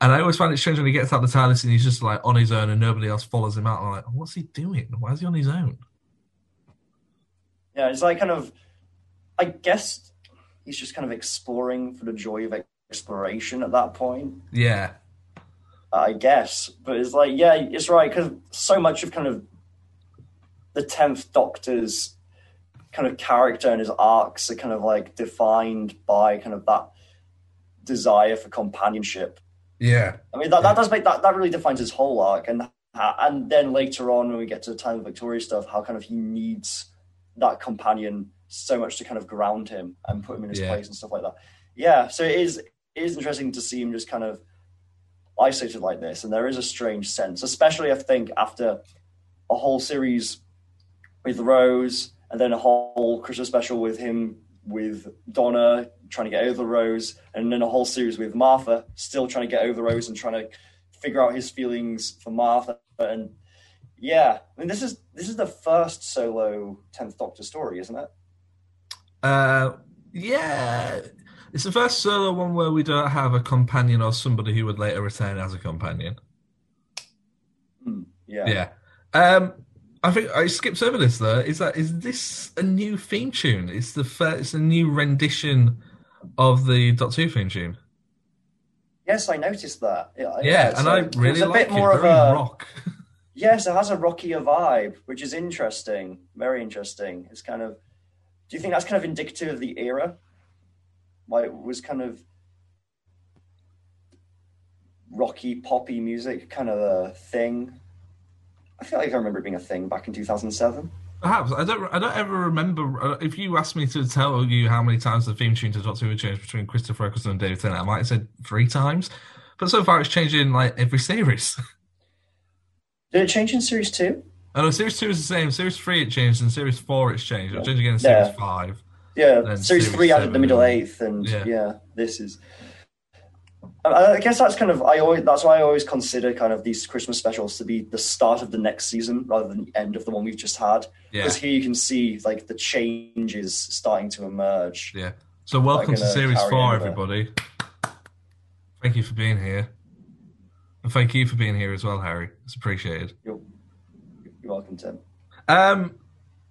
And I always find it strange when he gets out the TARDIS and he's just like on his own and nobody else follows him out. I'm like, what's he doing? Why is he on his own? Yeah, it's like kind of, I guess he's just kind of exploring for the joy of exploration at that point. Yeah, I guess. But it's like, yeah, it's right because so much of kind of the tenth Doctor's kind of character and his arcs are kind of like defined by kind of that desire for companionship. yeah, I mean, that, that does make that that really defines his whole arc, and and then later on when we get to the Time Lord Victorious stuff, how kind of he needs that companion so much to kind of ground him and put him in his Yeah. place and stuff like that. Yeah, so it is it is interesting to see him just kind of isolated like this, and there is a strange sense, especially I think after a whole series with Rose, and then a whole Christmas special with him with Donna trying to get over Rose, and then a whole series with Martha still trying to get over Rose and trying to figure out his feelings for Martha. And yeah, I mean this is this is the first solo Tenth Doctor story, isn't it? Uh, yeah. It's the first solo one where we don't have a companion or somebody who would later return as a companion. Yeah. Yeah. Um, I think I skipped over this though. Is that is this a new theme tune? It's the first, it's a new rendition of the Doctor Who theme tune. Yes, I noticed that. Yeah, Yeah, and like- I really it's a like bit more it. of Very a rock. (laughs) Yes, it has a rockier vibe, which is interesting. Very interesting. It's kind of. Do you think that's kind of indicative of the era? Like it was kind of rocky, poppy music, kind of a thing. I feel like I remember it being a thing back in two thousand seven. Perhaps I don't. I don't ever remember. uh, If you asked me to tell you how many times the theme tune to Doctor Who changed between Christopher Eccleston and David Tennant, I might have said three times. But so far, it's changed in like every series. (laughs) Did it change in series two? Oh no, series two is the same. Series three it changed, and series four it's changed. It'll change again in Yeah. series five. Yeah, series, series three added the middle eighth, and Yeah. yeah. this is. I guess that's kind of I always that's why I always consider kind of these Christmas specials to be the start of the next season rather than the end of the one we've just had. Yeah. Because here you can see like the changes starting to emerge. Yeah. So welcome to series four, over. everybody. Thank you for being here, and thank you for being here as well, Harry. It's appreciated. You're, you're welcome, Tim. Um,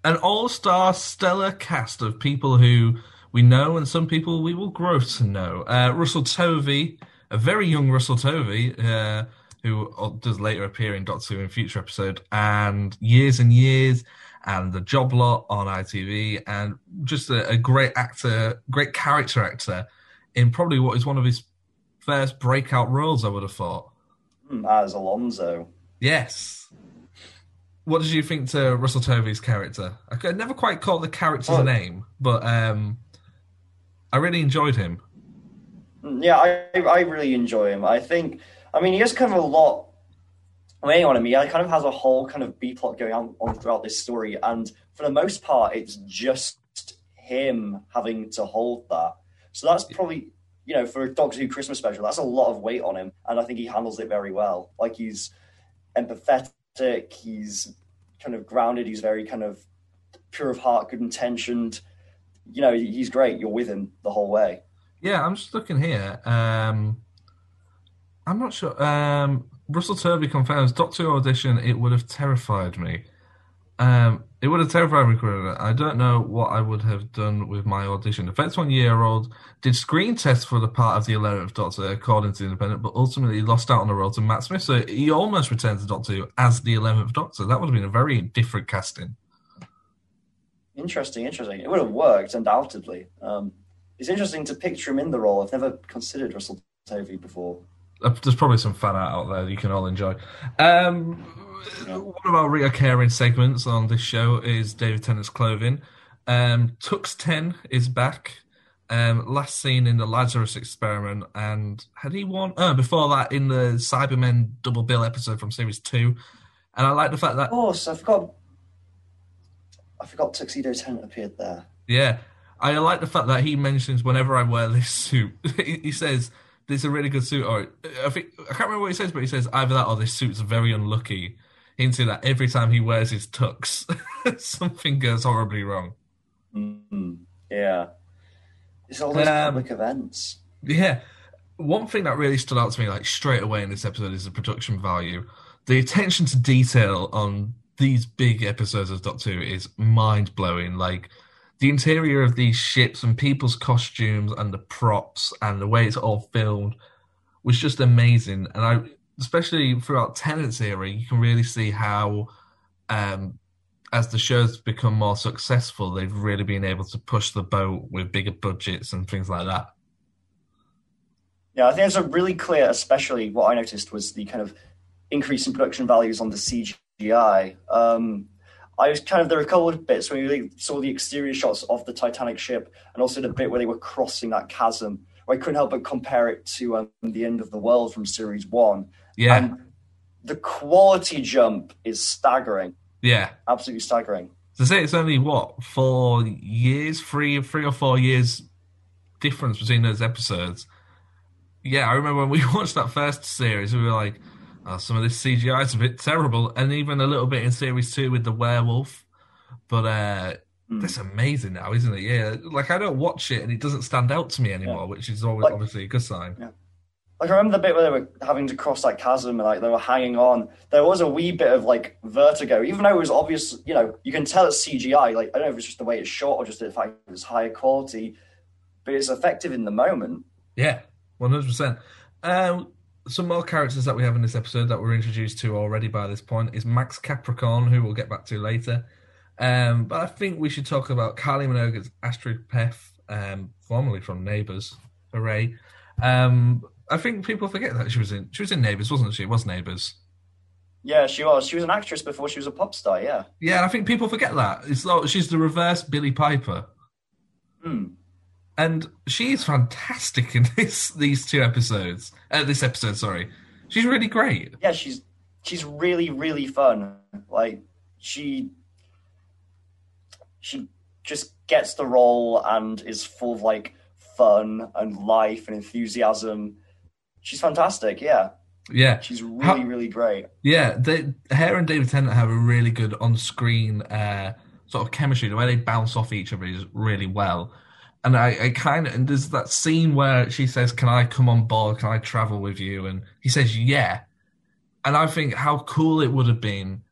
an all-star stellar cast of people who we know and some people we will grow to know. Uh, Russell Tovey, a very young Russell Tovey, uh, who does later appear in Doctor Who in future episode, and years and years, and the Job Lot on ITV, and just a, a great actor, great character actor in probably what is one of his first breakout roles. I would have thought. Hmm, As Alonso. Yes. What did you think to Russell Tovey's character? I could never quite caught the character's Oh. name, but um, I really enjoyed him. Mm, Yeah, I I really enjoy him. I think, I mean, he has kind of a lot. I mean, anyone I mean, he kind of has a whole kind of B plot going on, on throughout this story, and for the most part, it's just him having to hold that. So that's probably, you know, for a Doctor Who Christmas special, that's a lot of weight on him, and I think he handles it very well. Like he's empathetic, he's kind of grounded, he's very kind of pure of heart, good intentioned. You know, he's great. You're with him the whole way. Yeah, I'm just looking here. Um, I'm not sure. Um, Russell Tovey confirms Doctor audition. It would have terrified me. Um, it would have terrified me. Corona. I don't know what I would have done with my audition. The 31 year old did screen tests for the part of the 11th Doctor, according to the Independent, but ultimately lost out on the role to Matt Smith. So he almost returned to Doctor Who as the 11th Doctor. That would have been a very different casting. Interesting, interesting. It would have worked, undoubtedly. Um, it's interesting to picture him in the role. I've never considered Russell Tovey before. Uh, There's probably some fan art out there you can all enjoy. Um, one of our reoccurring segments on this show is David Tennant's clothing. Um, Tux 10 is back. Um, last seen in the Lazarus experiment, and had he won? Oh, before that, in the Cybermen double bill episode from series two. And I like the fact that Of course, I forgot. I forgot Tuxedo Tent appeared there. Yeah, I like the fact that he mentions whenever I wear this suit, (laughs) he says this is a really good suit. Or I think I can't remember what he says, but he says either that or this suit's very unlucky. Hinting that every time he wears his tux, (laughs) something goes horribly wrong. Mm, yeah, it's all those Um, public events. Yeah. One thing that really stood out to me, like straight away in this episode, is the production value. The attention to detail on these big episodes of Doctor Who is mind blowing. Like the interior of these ships and people's costumes and the props and the way it's all filmed was just amazing. And I, especially throughout Tennant's era, you can really see how, um, as the show's become more successful, they've really been able to push the boat with bigger budgets and things like that. Yeah, I think it's a really clear, especially what I noticed was the kind of increase in production values on the CGI. Um, I was kind of there were a couple of bits where you saw the exterior shots of the Titanic ship, and also the bit where they were crossing that chasm. Where I couldn't help but compare it to um, the end of the world from series one. Yeah. And the quality jump is staggering, Yeah. absolutely staggering. To say it's only what four years, three, three or four years difference between those episodes. Yeah, I remember when we (laughs) watched that first series, we were like, oh, "Some of this CGI is a bit terrible," and even a little bit in series two with the werewolf. But uh, hmm. that's amazing now, isn't it? Yeah, like I don't watch it and it doesn't stand out to me anymore, which is always Like- obviously a good sign. Yeah. Like I remember the bit where they were having to cross that chasm and like they were hanging on. There was a wee bit of like vertigo, even though it was obvious. You know, you can tell it's CGI. Like I don't know if it's just the way it's shot or just the fact it's higher quality, but it's effective in the moment. Yeah, one hundred percent. Uh, Some more characters that we have in this episode that we're introduced to already by this point is Max Capricorn, who we'll get back to later. Um, but I think we should talk about Kylie Minogue's Astrid Peth, um, formerly from Neighbours. Hooray! Um, I think people forget that she was in she was in Neighbours, wasn't she? It was Neighbours. Yeah, she was. She was an actress before she was a pop star. Yeah. Yeah, I think people forget that. It's like she's the reverse Billie Piper. Hmm. And she is fantastic in (laughs) this these two episodes. Uh, this episode, sorry. She's really great. Yeah, she's she's really really fun. Like she she just gets the role and is full of like fun and life and enthusiasm. She's fantastic. Yeah, Yeah. she's really How- really great. Yeah, they, her and David Tennant have a really good on-screen uh, sort of chemistry. The way they bounce off each other is really well. And I, I kind of and there's that scene where she says, "Can I come on board? Can I travel with you?" And he says, "Yeah." And I think how cool it would have been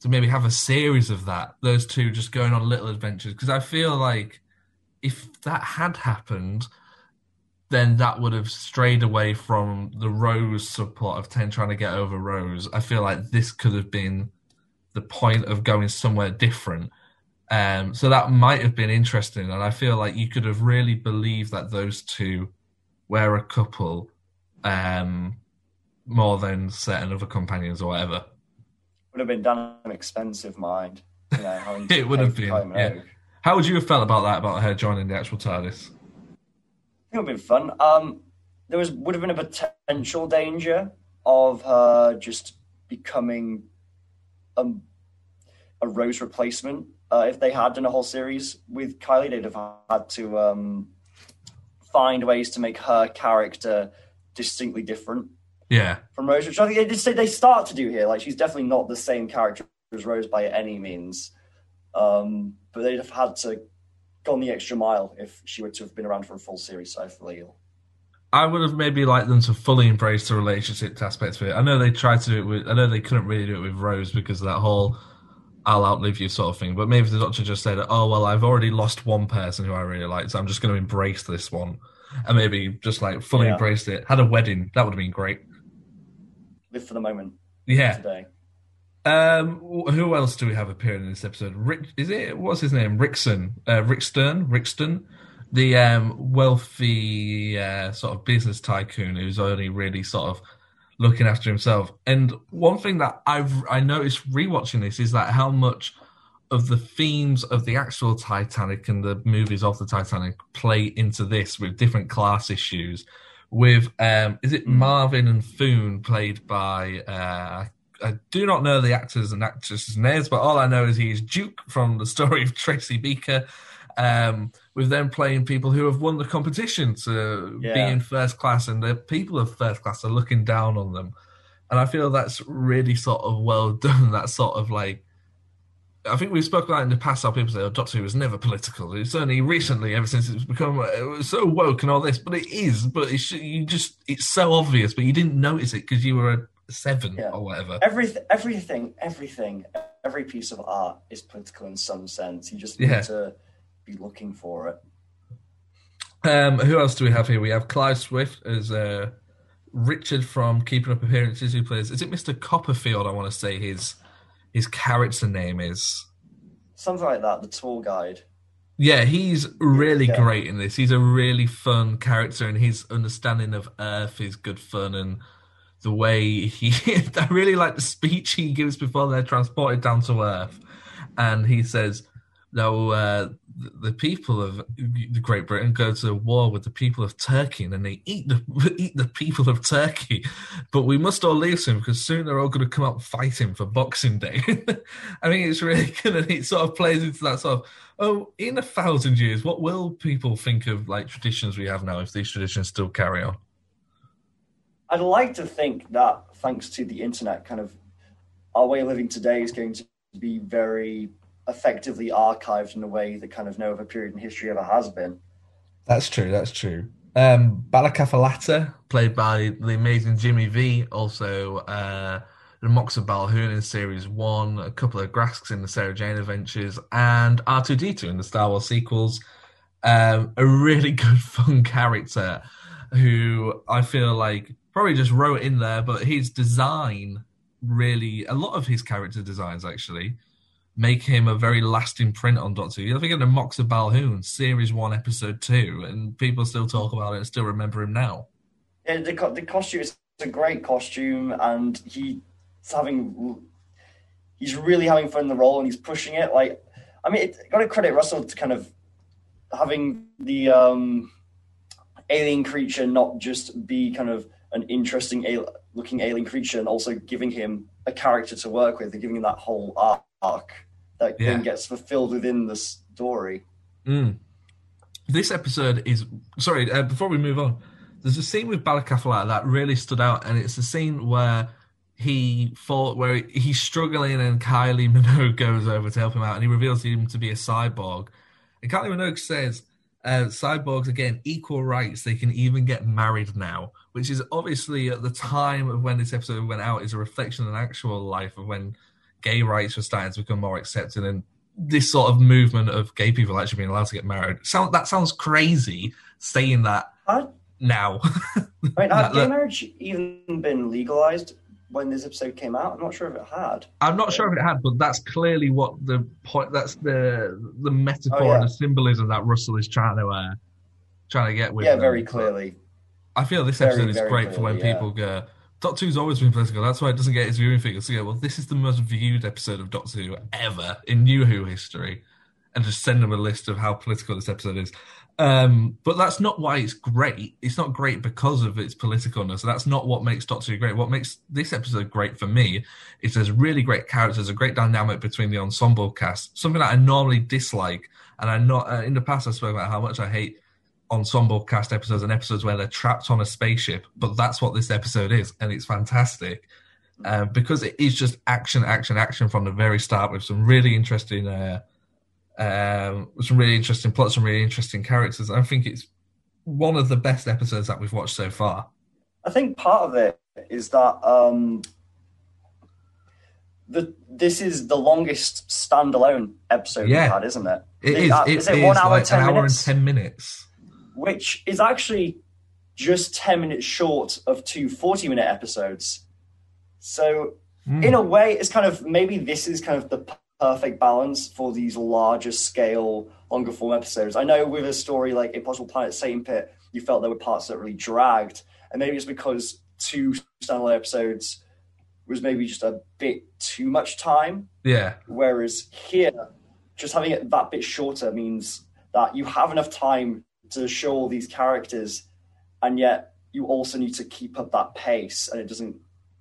to maybe have a series of that. Those two just going on little adventures because I feel like if that had happened, then that would have strayed away from the Rose subplot of Ten trying to get over Rose. I feel like this could have been the point of going somewhere different. Um, so that might have been interesting, and I feel like you could have really believed that those two were a couple um, more than certain other companions or whatever. Would have been done an expensive, mind. You know, (laughs) It would have been. Yeah. How would you have felt about that? About her joining the actual TARDIS? It would have been fun. Um, there was would have been a potential danger of her just becoming um, a Rose replacement. Uh, if they had done a whole series with Kylie, they'd have had to um, find ways to make her character distinctly different Yeah, from Rose, which I think they they start to do here. Like she's definitely not the same character as Rose by any means, um, but they'd have had to gone the extra mile if she were to have been around for a full series. I feel. I would have maybe liked them to fully embrace the relationship aspect of it. I know they tried to do it with. I know they couldn't really do it with Rose because of that whole "I'll outlive you" sort of thing. But maybe the Doctor just said, "Oh well, I've already lost one person who I really liked, so I'm just going to embrace this one," and maybe just like fully Yeah. embraced it. Had a wedding. That would have been great. Live for the moment. Yeah. Today. Um, who else do we have appearing in this episode? Rick, is it what's his name? Rickson, uh, Rick Stern, Rickston, the um, wealthy uh, sort of business tycoon who's only really sort of looking after himself. And one thing that I've I noticed rewatching this is that how much of the themes of the actual Titanic and the movies of the Titanic play into this with different class issues. With um, is it Marvin and Foon played by uh, I do not know the actors and actresses' names, but all I know is he is Duke from the story of Tracy Beaker. Um, with them playing people who have won the competition to be in first class, and the people of first class are looking down on them. And I feel that's really sort of well (laughs) done. That sort of like, I think we've spoken about in the past how people say, "Oh, Doctor Who was never political." It's only recently, ever since it's become uh, it was so woke and all this, but it is. But it's you just it's so obvious, but you didn't notice it because you were a seven Yeah. or whatever. Everything, everything, everything, every piece of art is political in some sense. You just need Yeah. to be looking for it. Um, who else do we have here? We have Clive Swift as uh, Richard from Keeping Up Appearances, who plays. Is it Mr. Copperfield? I want to say his his character name is. Something like that. The tour guide. Yeah, he's really Yeah. great in this. He's a really fun character, and his understanding of Earth is good fun, and the way he. (laughs) I really like the speech he gives before they're transported down to Earth, and he says, "No, uh, the- people of Great Britain go to war with the people of Turkey, and then they eat the (laughs) eat the people of Turkey. But we must all leave soon because soon they're all going to come out fighting for Boxing Day. (laughs) I mean, it's really good, and it sort of plays into that sort of oh, in a thousand years, what will people think of like traditions we have now if these traditions still carry on? I'd like to think that thanks to the internet, kind of our way of living today is going to be very effectively archived in a way that kind of no other period in history ever has been. That's true. That's true. Um, Balakafalata, played by the amazing Jimmy Vee, also uh, the Moxx of Balhoon in Series 1, a couple of Graskes in the Sarah Jane Adventures, and R2D2 in the Star Wars sequels. Um, a really (laughs) good, fun character who I feel like probably just wrote in there, but his design really, a lot of his character designs actually, make him a very lasting print on Doctor Who. You're thinking of Moxx of Balhoon, Series 1, Episode 2, and people still talk about it and still remember him now. Yeah, the, the costume is a great costume, and he's having he's really having fun in the role, and he's pushing it. Like, I mean, it, got to credit Russell to kind of having the um, alien creature not just be kind of an interesting al- looking alien creature, and also giving him a character to work with, and giving him that whole arc that Yeah. then gets fulfilled within the story. Mm. This episode is sorry. Uh, before we move on, there's a scene with Balakafalata that really stood out, and it's a scene where he fought where he's struggling, and Kylie (laughs) Minogue goes over to help him out, and he reveals him to be a cyborg. And Kylie Minogue says, uh, "Cyborgs again, equal rights. They can even get married now." Which is obviously at the time of when this episode went out is a reflection of actual life of when gay rights were starting to become more accepted and this sort of movement of gay people actually being allowed to get married. Sound that sounds crazy saying that now. I mean, had gay marriage even been legalized when this episode came out? I'm not sure if it had. I'm not sure if it had, but that's clearly what the point. That's the the metaphor Oh, yeah. and the symbolism that Russell is trying to uh, trying to get with. yeah, them. very clearly. I feel this Very, episode is very great for when yeah. people go. Doctor Who's always been political. That's why it doesn't get its viewing figures. So yeah, well, this is the most viewed episode of Doctor Who ever in New Who history, and just send them a list of how political this episode is. Um, but that's not why it's great. It's not great because of its politicalness. That's not what makes Doctor Who great. What makes this episode great for me is there's really great characters, a great dynamic between the ensemble cast. Something that I normally dislike, and I not uh, in the past I spoke about how much I hate ensemble cast episodes and episodes where they're trapped on a spaceship. But that's what this episode is, and it's fantastic. Um, because it is just action, action, action from the very start with some really interesting uh, um, some really interesting plots, some really interesting characters. I think it's one of the best episodes that we've watched so far. I think part of it is that um, the this is the longest standalone episode Yeah. we've had, isn't it? It is. uh, It is it is one hour like ten an hour and ten minutes. Which is actually just 10 minutes short of two 40 minute episodes. So, Hmm. in a way, it's kind of maybe this is kind of the perfect balance for these larger scale, longer form episodes. I know with a story like Impossible Planet Satan Pit, you felt there were parts that really dragged, and maybe it's because two standalone episodes was maybe just a bit too much time. Yeah, Whereas here, just having it that bit shorter means that you have enough time to show all these characters, and yet you also need to keep up that pace, and it doesn't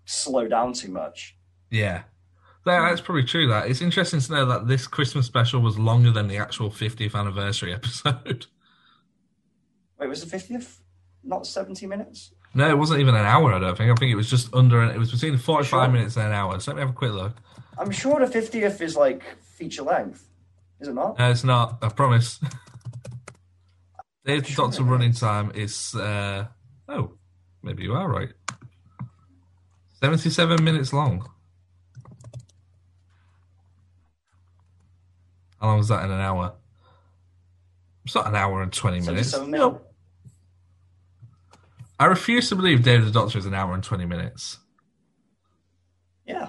slow down too much. yeah. Yeah, That's probably true. That it's interesting to know that this Christmas special was longer than the actual 50th anniversary episode. (laughs) Wait, was the fiftieth not seventy minutes? No, it wasn't even an hour. I don't think. I think it was just under. An, it was between 45 Sure. minutes and an hour. So let me have a quick look. I'm sure the fiftieth is like feature length, is it not? No, it's not. I promise. (laughs) Dave's Sure Doctor it running time is. Uh, oh, maybe you are right. 77 minutes long. How long was that in an hour? It's not an hour and 20 minutes. Seventy-seven minutes. I refuse to believe David the Doctor is an hour and 20 minutes. Yeah,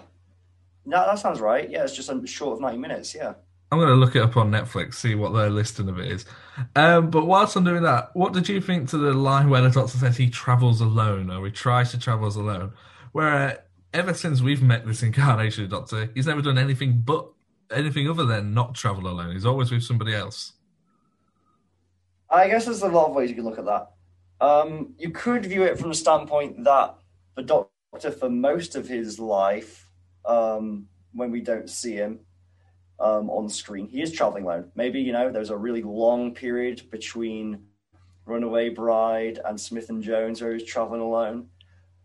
no, that sounds right. Yeah, it's just a short of ninety minutes. Yeah. I'm going to look it up on Netflix, see what their listing of it is. Um, but whilst I'm doing that, what did you think to the line where the Doctor says he travels alone, or he tries to travel alone? Where uh, ever since we've met this incarnation of the Doctor, he's never done anything but anything other than not travel alone. He's always with somebody else. I guess there's a lot of ways you can look at that. Um, you could view it from the standpoint that the Doctor, for most of his life, um, when we don't see him um, on screen, he is traveling alone. Maybe, you know, there's a really long period between Runaway Bride and Smith and Jones where he's traveling alone.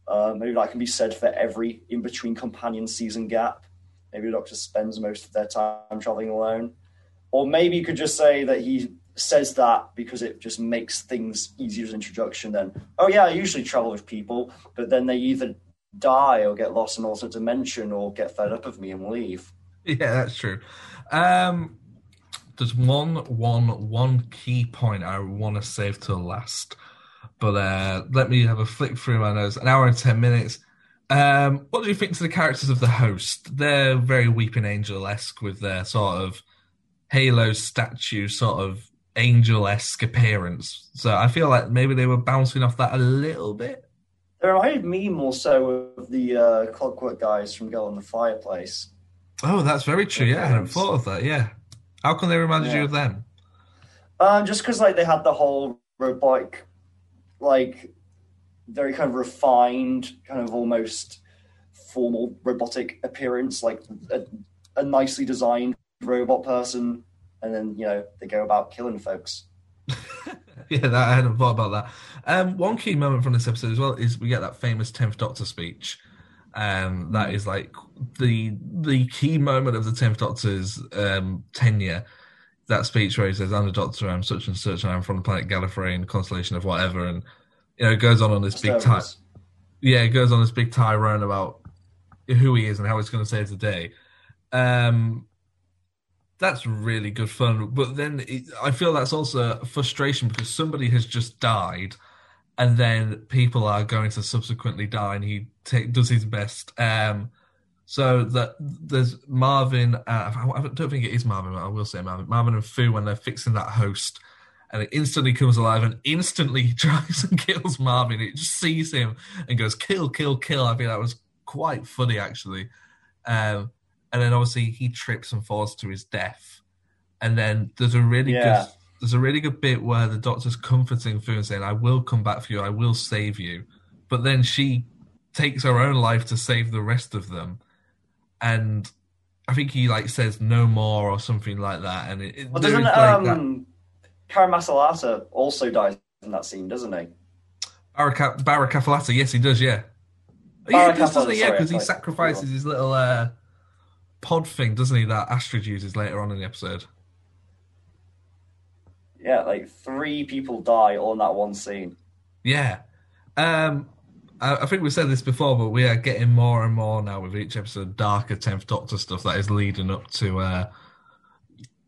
Uh, maybe that can be said for every in between companion season gap. Maybe the Doctor spends most of their time traveling alone. Or maybe you could just say that he says that because it just makes things easier as introduction. Then, oh yeah, I usually travel with people, but then they either die or get lost in alternate dimension or get fed up of me and leave. (laughs) Yeah, that's true. Um, there's one, one, one key point I want to save till last, but uh, let me have a flick through my notes. An hour and ten minutes. Um, what do you think to the characters of the host? They're very Weeping Angel esque with their sort of Halo statue, sort of angel esque appearance. So I feel like maybe they were bouncing off that a little bit. They reminded me more so of the uh, Clockwork guys from Girl in the Fireplace. Oh, that's very true. Yeah, I hadn't thought of that. Yeah. How come they reminded you of them? Um, just because like they had the whole robotic, like very kind of refined, kind of almost formal robotic appearance, like a, a nicely designed robot person, and then you know they go about killing folks. (laughs) Yeah, that, I hadn't thought about that. Um, one key moment from this episode as well is we get that famous Tenth Doctor speech. Um, that is like the the key moment of the Tenth Doctor's um, tenure. That speech where he says, "I'm the Doctor. I'm such and such, and I'm from the planet Gallifrey, constellation of whatever," and you know, it goes on on this big time. Disturbance. Yeah, it goes on this big tirade about who he is and how he's going to save the day. Um, that's really good fun. But then it, I feel that's also frustration because somebody has just died, and then people are going to subsequently die, and he take, does his best. Um, so that there's Marvin. Uh, I don't think it is Marvin. But I will say Marvin. Marvin and Fu when they're fixing that host, and it instantly comes alive and instantly (laughs) tries and kills Marvin. It just sees him and goes kill, kill, kill. I think that was quite funny actually. Um, and then obviously he trips and falls to his death. And then there's a really Yeah. good there's a really good bit where the doctor's comforting Fu and saying, "I will come back for you. I will save you," but then she takes her own life to save the rest of them, and I think he like says no more or something like that. And it, it Well, doesn't that- um, Karen Masalata also dies in that scene, doesn't he? Baraka Barakafalata, yes, he does, yeah. Oh, yeah, he does, doesn't he? Yeah, because he sacrifices his little uh, pod thing, doesn't he? That Astrid uses later on in the episode. Yeah, like three people die all in that one scene. Yeah. Um, I, I think we said this before, but we are getting more and more now with each episode darker Tenth Doctor stuff that is leading up to uh,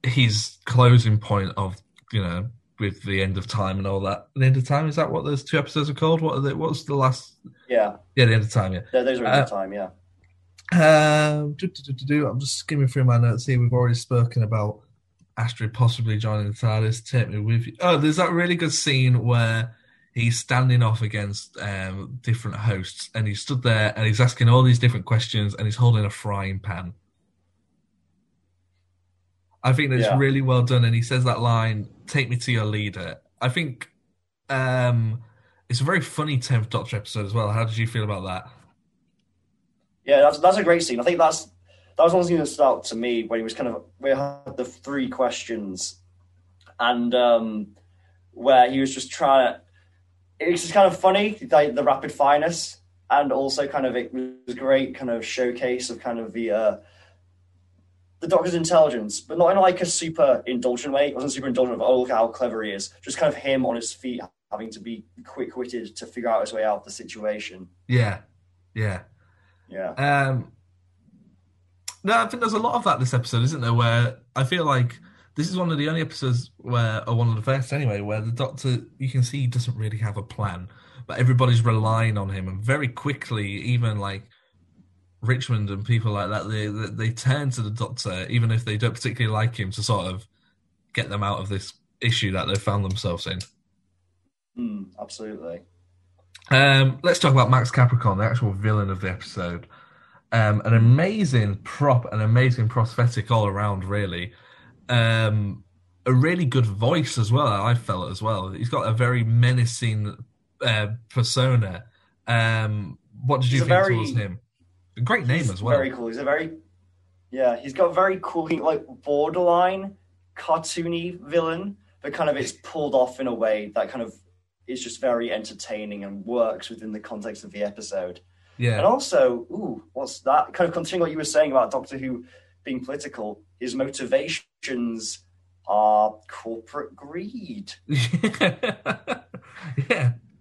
his closing point of you know with the end of time and all that. The end of time is that what those two episodes are called? What are they, what's the last? Yeah, Yeah, the end of time. Yeah. Th- those are end Uh, good time. Yeah. Um, do, do, do, do, do. I'm just skimming through my notes here. We've already spoken about Astrid possibly joining the TARDIS. Take me with you. Oh, there's that really good scene where he's standing off against um, different hosts, and he stood there and he's asking all these different questions, and he's holding a frying pan. I think that's Yeah. really well done, and he says that line, "Take me to your leader." I think um, it's a very funny tenth Doctor episode as well. How did you feel about that? Yeah, that's that's a great scene. I think that's that was one thing that stood out to me when he was kind of we had the three questions, and um, where he was just trying to. It was just kind of funny, like the rapid fireness, and also kind of it was a great kind of showcase of kind of the uh, the Doctor's intelligence, but not in like a super indulgent way. It wasn't super indulgent of oh look how clever he is. Just kind of him on his feet, having to be quick witted to figure out his way out of the situation. Yeah, yeah. Yeah. Um, no, I think there's a lot of that this episode, isn't there? Where I feel like this is one of the only episodes where, or one of the first anyway, where the Doctor you can see he doesn't really have a plan, but everybody's relying on him, and very quickly, even like Richmond and people like that, they they, they turn to the Doctor, even if they don't particularly like him, to sort of get them out of this issue that they found themselves in. Mm, absolutely. Um, let's talk about Max Capricorn, the actual villain of the episode. Um, an amazing prop, an amazing prosthetic all around, really. Um, a really good voice as well, I felt as well. He's got a very menacing uh, persona. Um, what did you He's think very- towards him? A great name as well. Very cool. He's a very yeah. He's got a very cool, like borderline cartoony villain, but kind of it's pulled off in a way that kind of is just very entertaining and works within the context of the episode. Yeah. And also, ooh, what's that? Kind of continuing what you were saying about Doctor Who being political. His motivations are corporate greed. (laughs) yeah,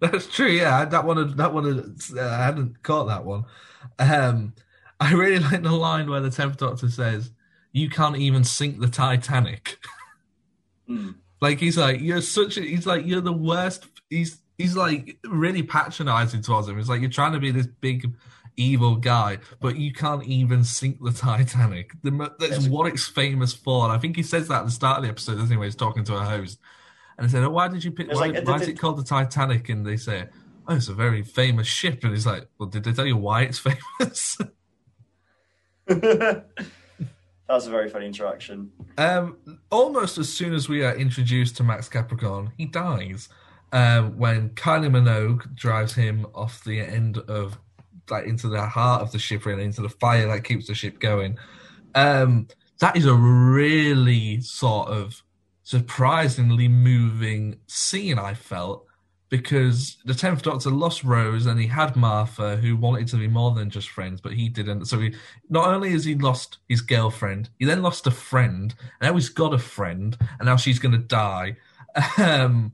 that's true. Yeah, that one, that one, uh, I hadn't caught that one. Um, I really (laughs) like the line where the tenth Doctor says, "You can't even sink the Titanic." Hmm. (laughs) Like he's like, "You're such," a, he's like, "You're the worst." He's he's like really patronizing towards him. It's like you're trying to be this big evil guy, but you can't even sink the Titanic. The, that's what it's famous for. And I think he says that at the start of the episode, doesn't he? When he's talking to a host, and he said, "Oh, why did you pick? Why, like- why is it called the Titanic?" And they say, "Oh, it's a very famous ship." And he's like, "Well, did they tell you why it's (laughs) famous?" (laughs) That's a very funny interaction. Um, almost as soon as we are introduced to Max Capricorn, he dies um, when Kylie Minogue drives him off the end of, like, into the heart of the ship and into the fire that keeps the ship going. Um, that is a really sort of surprisingly moving scene. I felt because the tenth Doctor lost Rose and he had Martha, who wanted to be more than just friends, but he didn't. So he not only has he lost his girlfriend, he then lost a friend, and now he's got a friend, and now she's going to die. (laughs) Um,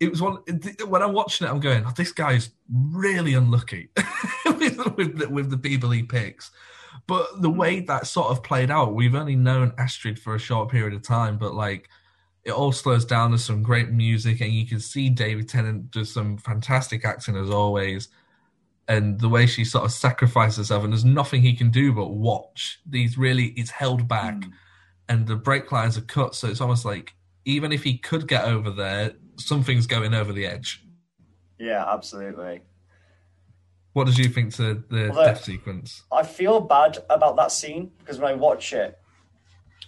it was one when I'm watching it, I'm going, oh, "This guy's really unlucky (laughs) with, with, the, with the people he picks." But the way that sort of played out, we've only known Astrid for a short period of time, but like it all slows down. There's some great music, and you can see David Tennant does some fantastic acting as always. And the way she sort of sacrifices herself, and there's nothing he can do but watch. These really, it's held back, Mm. and the brake lines are cut, so it's almost like even if he could get over there, something's going over the edge. Yeah, absolutely. What did you think to the Well, death sequence? I feel bad about that scene because when I watch it,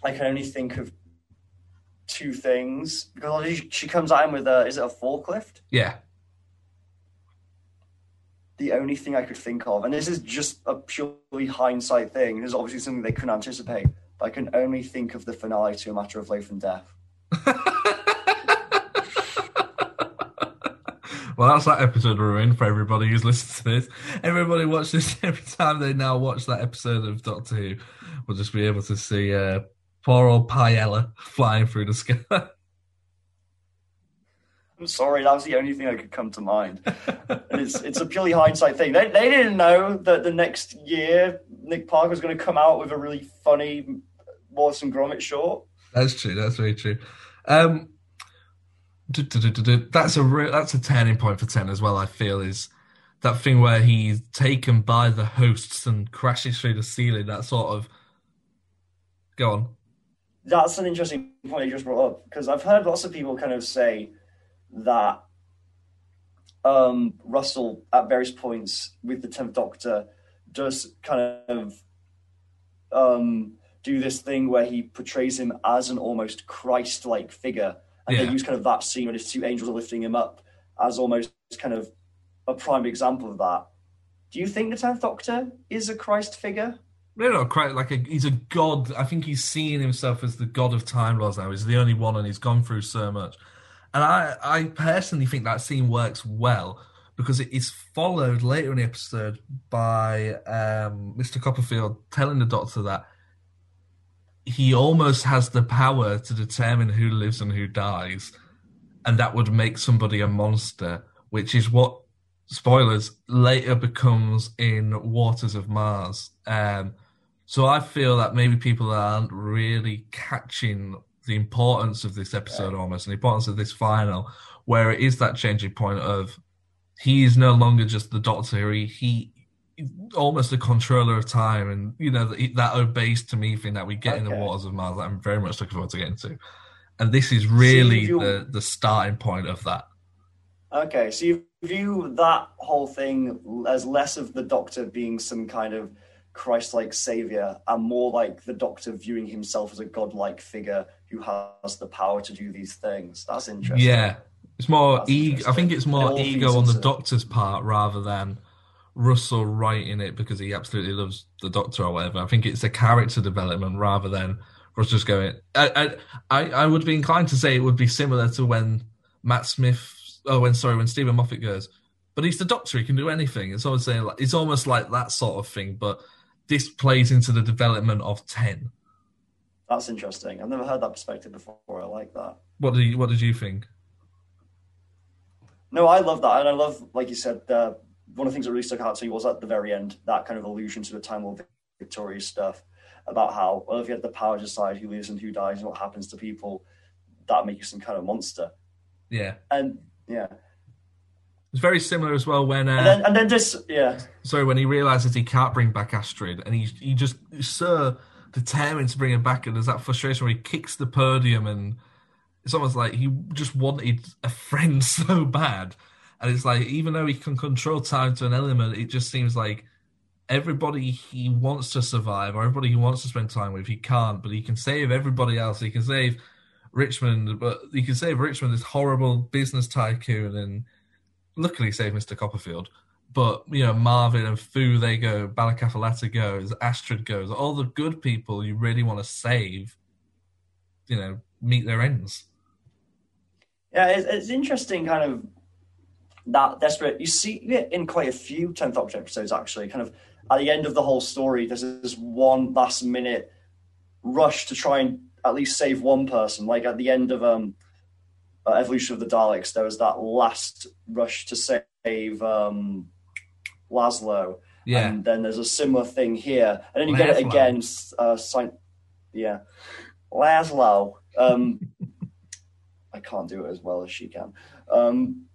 I can only think of two things. Because she comes at him with a is it a forklift? Yeah, The only thing I could think of, and this is just a purely hindsight thing. This is obviously something they couldn't anticipate, but I can only think of the finale to a matter of life and death. (laughs) Well, that's that episode ruined for everybody who's listened to this. Everybody watch this (laughs) every time they now watch that episode of Doctor Who. We'll just be able to see uh, poor old Piella flying through the sky. (laughs) I'm sorry, that was the only thing I could come to mind. It's it's a purely hindsight thing. They they didn't know that the next year Nick Parker was going to come out with a really funny Wallace and Gromit short. that's true. That's very true. Um, that's a re- that's a turning point for Ten as well. I feel is that thing where he's taken by the hosts and crashes through the ceiling. That sort of go on. That's an interesting point you just brought up because I've heard lots of people kind of say that um, Russell, at various points with the Tenth Doctor, does kind of um, do this thing where he portrays him as an almost Christ-like figure, and Yeah. they use kind of that scene where his two angels are lifting him up as almost kind of a prime example of that. Do you think the Tenth Doctor is a Christ figure? No, no, quite like a, he's a god. I think he's seeing himself as the god of Time Lords now. He's the only one, and he's gone through so much. And I, I personally think that scene works well because it is followed later in the episode by um, Mr. Copperfield telling the Doctor that he almost has the power to determine who lives and who dies, and that would make somebody a monster, which is what spoilers later becomes in Waters of Mars. Um, so I feel that maybe people aren't really catching the importance of this episode almost, and the importance of this final, where it is that changing point of he is no longer just the Doctor. He, he almost a controller of time, and you know that, that obeys to me thing that we get in the Waters of Mars. That I'm very much looking forward to getting to, and this is really you- the the starting point of that. Okay, so you view that whole thing as less of the Doctor being some kind of Christ-like savior, and more like the Doctor viewing himself as a godlike figure who has the power to do these things. That's interesting. Yeah, it's more That's ego. I think it's more all ego on the Doctor's part rather than Russell writing it because he absolutely loves the Doctor or whatever. I think it's a character development rather than Russ just going. I, I, I would be inclined to say it would be similar to when Matt Smith. Oh, when sorry, when Steven Moffat goes, but he's the Doctor. He can do anything. It's always saying like it's almost like that sort of thing. But this plays into the development of Ten. That's interesting. I've never heard that perspective before. I like that. What did you, What did you think? No, I love that, and I love, like you said, uh, one of the things that really stuck out to me was at the very end that kind of allusion to the Time Lord Victorious stuff about how, well, if you had the power to decide who lives and who dies and what happens to people, that makes you some kind of monster. Yeah, And yeah, it's very similar as well when. Uh, and then and then just yeah, sorry, when he realizes he can't bring back Astrid, and he he just so determined to bring him back, and there's that frustration where he kicks the podium, and it's almost like he just wanted a friend (laughs) so bad, and it's like even though he can control time to an element, it just seems like everybody he wants to survive, or everybody he wants to spend time with, he can't, but he can save everybody else. He can save Richmond, but he can save Richmond, this horrible business tycoon, and luckily save Mr. Copperfield. But you know, Marvin and Fu they go, Balakafalata goes, Astrid goes, all the good people you really want to save, you know, meet their ends. yeah, it's, it's interesting, kind of that desperate. You see it in quite a few Tenth Doctor episodes, actually. Kind of at the end of the whole story, there's this one last minute rush to try and at least save one person. Like at the end of um, uh, Evolution of the Daleks, there was that last rush to save um, Laszlo. Yeah. And then there's a similar thing here, and then you get it Laszlo. again. Uh, sign, yeah, Laszlo. Um, (laughs) I can't do it as well as she can. Um,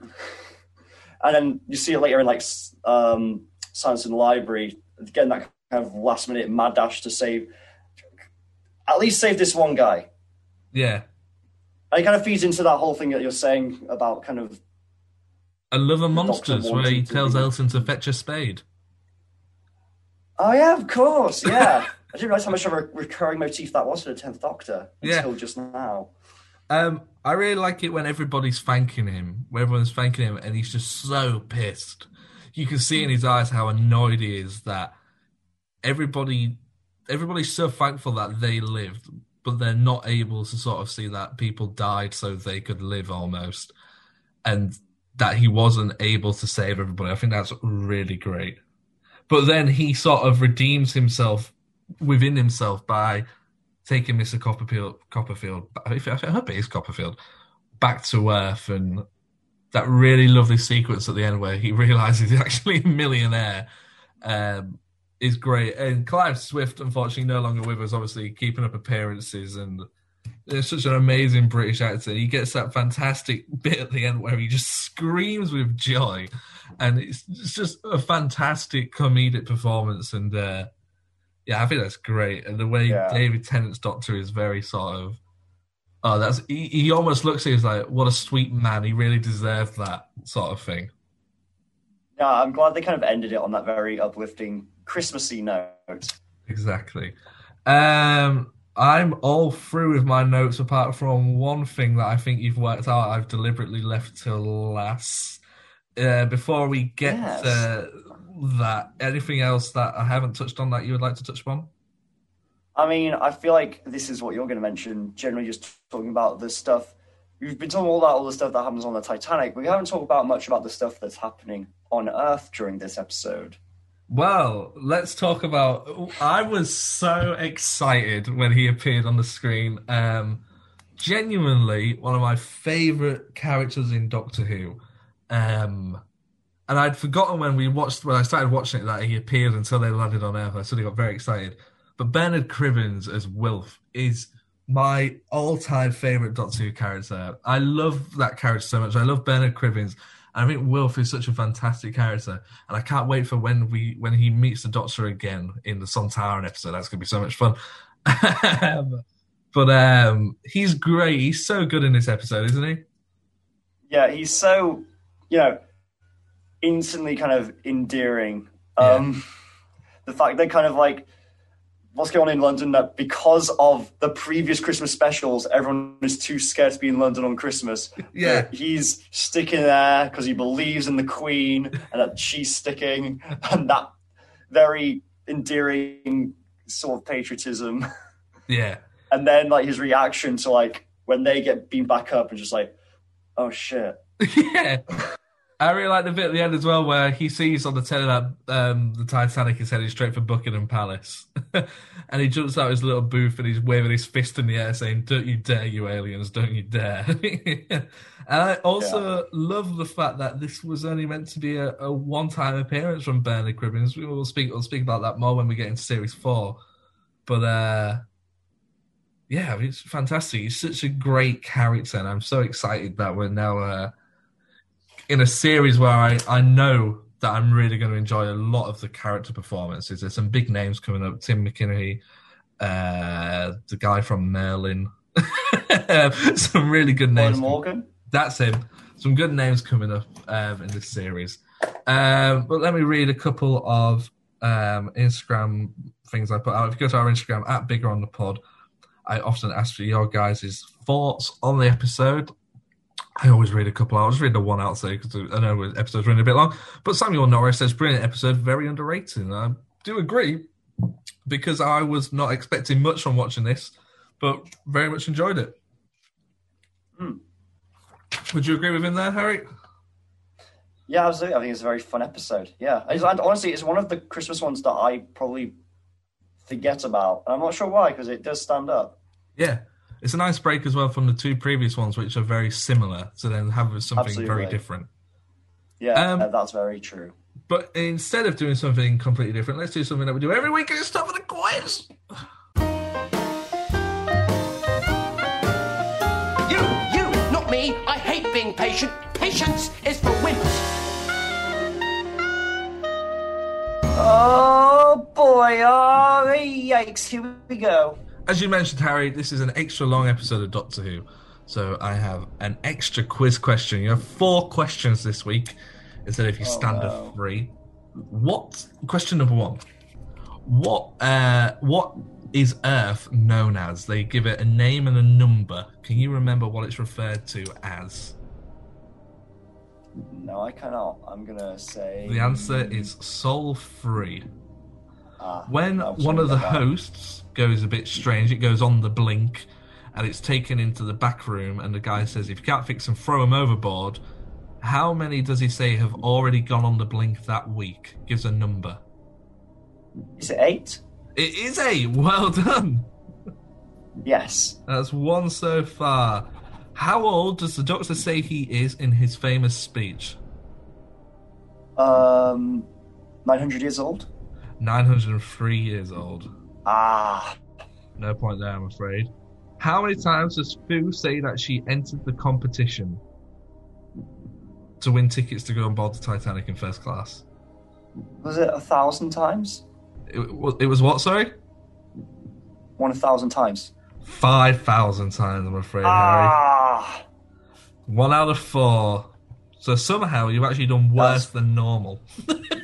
(laughs) and then you see it later in like um, the Library, again that kind of last minute mad dash to save, at least save this one guy. Yeah. And it kind of feeds into that whole thing that you're saying about kind of And Love Doctor Monsters, where he tells be- Elton to fetch a spade. Oh yeah, of course, yeah. (laughs) I didn't realize how much of a recurring motif that was for the Tenth Doctor Yeah. until just now. Um, I really like it when everybody's thanking him, when everyone's thanking him, and he's just so pissed. You can see in his eyes how annoyed he is that everybody, everybody's so thankful that they lived, but they're not able to sort of see that people died so they could live almost, and that he wasn't able to save everybody. I think that's really great. But then he sort of redeems himself within himself by taking Mr. Copperfield, Copperfield, I hope it is Copperfield, back to Earth, and that really lovely sequence at the end where he (laughs) realizes he's actually a millionaire um, is great. And Clive Swift, unfortunately, no longer with us, obviously keeping up appearances and. It's such an amazing British actor. He gets that fantastic (laughs) bit at the end where he just screams with joy, and it's, it's just a fantastic comedic performance. And uh, yeah, I think that's great. And the way Yeah. David Tennant's Doctor is very sort of, oh, that's he, he almost looks at as like, what a sweet man. He really deserved that sort of thing. Yeah, I'm glad they kind of ended it on that very uplifting Christmassy note. Exactly. Um, I'm all through with my notes apart from one thing that I think you've worked out. I've deliberately left till last. Uh, before we get Yes. to that, anything else that I haven't touched on that you would like to touch upon? I mean, I feel like this is what you're going to mention. Generally, just talking about the stuff we've been talking all about all the stuff that happens on the Titanic. but We haven't talked about much about the stuff that's happening on Earth during this episode. Well, let's talk about. I was so excited when he appeared on the screen. Um, genuinely, one of my favorite characters in Doctor Who. Um, and I'd forgotten when we watched when I started watching it that he appeared until they landed on Earth. I suddenly got very excited. But Bernard Cribbins as Wilf is my all-time favorite Doctor Who character. I love that character so much. I love Bernard Cribbins. I think Wilf is such a fantastic character, and I can't wait for when we when he meets the Doctor again in the Sontaran episode. That's gonna be so much fun. (laughs) Um, but um, he's great. He's so good in this episode, isn't he? Yeah, he's so, you know, instantly kind of endearing. Um, The fact that kind of like what's going on in London that because of the previous Christmas specials, everyone is too scared to be in London on Christmas. (laughs) Yeah. But he's sticking there because he believes in the Queen and that she's sticking, (laughs) and that very endearing sort of patriotism. (laughs) Yeah. And then like his reaction to like when they get beamed back up and just like, oh shit. yeah. I really like the bit at the end as well where he sees on the telly that um, the Titanic is heading straight for Buckingham Palace. (laughs) and he jumps out his little booth and he's waving his fist in the air saying, Don't you dare, you aliens, don't you dare. (laughs) and I also love the fact that this was only meant to be a, a one time appearance from Bernard Cribbins. We will speak, we'll speak about that more when we get into series four. But uh, yeah, I mean, it's fantastic. He's such a great character, and I'm so excited that we're now uh, in a series where I, I know that I'm really going to enjoy a lot of the character performances. There's some big names coming up: Tim McInnerny, uh, the guy from Merlin, (laughs) some really good names. Morgan. That's him. Some good names coming up um, in this series. Um, but let me read a couple of um, Instagram things I put out. If you go to our Instagram at Bigger on the Pod, I often ask for your guys' thoughts on the episode. I always read a couple. I'll just read the one out today because I know the episode's running a bit long. But Samuel Norris says, "Brilliant episode, very underrated." I do agree because I was not expecting much from watching this, but very much enjoyed it. Hmm. Would you agree with him there, Harry? Yeah, absolutely. I think it's a very fun episode. Yeah, and honestly, it's one of the Christmas ones that I probably forget about, and I'm not sure why because it does stand up. Yeah, it's a nice break as well from the two previous ones, which are very similar. So then have something Absolutely very right. different. Yeah, Um, uh, that's very true. But instead of doing something completely different, let's do something that we do every week and it's time for the quiz. You, you, not me. I hate being patient. Patience is for wimps. Oh boy, oh yikes, here we go. As you mentioned, Harry, this is an extra long episode of Doctor Who. So I have an extra quiz question. You have four questions this week instead of your Oh, standard wow. three. What question number one? What uh what is Earth known as? They give it a name and a number. Can you remember what it's referred to as? No, I cannot. I'm gonna say. The answer is Sol Three. Ah, When one of the that. hosts goes a bit strange, it goes on the blink, and it's taken into the back room, and the guy says, "If you can't fix them, throw them overboard." How many does he say have already gone on the blink that week? Gives a number. Is it eight? It is eight. Well done. Yes. That's one so far. How old does the Doctor say he is in his famous speech? Um, 900 years old? 903 years old. Ah. No point there, I'm afraid. How many times does Fu say that she entered the competition to win tickets to go on board the Titanic in first class? Was it a thousand times? It, it was what, sorry? One a thousand times. 5,000 times, I'm afraid, Harry. Ah. One out of four. So somehow you've actually done worse than normal. (laughs)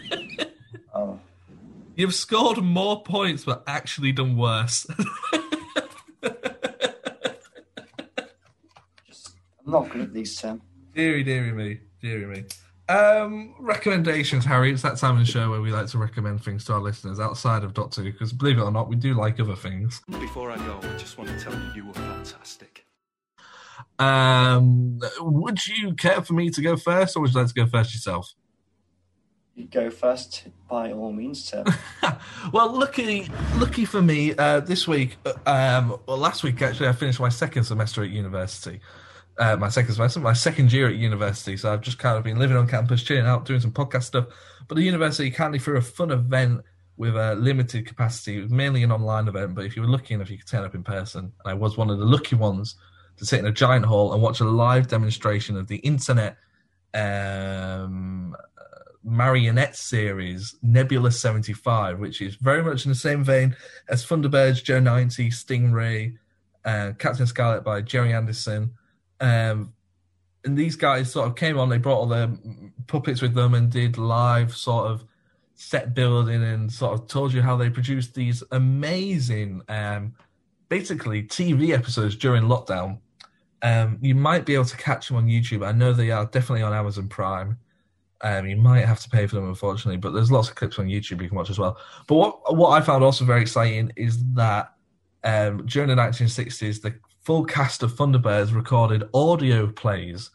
You've scored more points, but actually done worse. (laughs) I'm not good at these, Tim. Deary, deary me, deary me. Um, recommendations, Harry. It's that time of the show where we like to recommend things to our listeners outside of Doctor Who, because believe it or not, we do like other things. Before I go, I just want to tell you you were fantastic. Um, would you care for me to go first, or would you like to go first yourself? Go first, by all means, Tim. (laughs) Well, lucky, lucky for me, uh, this week, uh, um, well, last week actually, I finished my second semester at university. Uh, my second semester, my second year at university. So I've just kind of been living on campus, chilling out, doing some podcast stuff. But the university kindly threw a fun event with a limited capacity. Mainly an online event, but if you were lucky enough, you could turn up in person. And I was one of the lucky ones to sit in a giant hall and watch a live demonstration of the internet um, marionette series Nebula 75, which is very much in the same vein as Thunderbirds, Joe 90, Stingray, uh, Captain Scarlet by Gerry Anderson. Um, and these guys sort of came on, they brought all their puppets with them and did live sort of set building and sort of told you how they produced these amazing, um, basically TV episodes during lockdown. Um, you might be able to catch them on YouTube. I know they are definitely on Amazon Prime. Um, you might have to pay for them, unfortunately, but there's lots of clips on YouTube you can watch as well. But what what I found also very exciting is that um, during the 1960s, the full cast of Thunderbirds recorded audio plays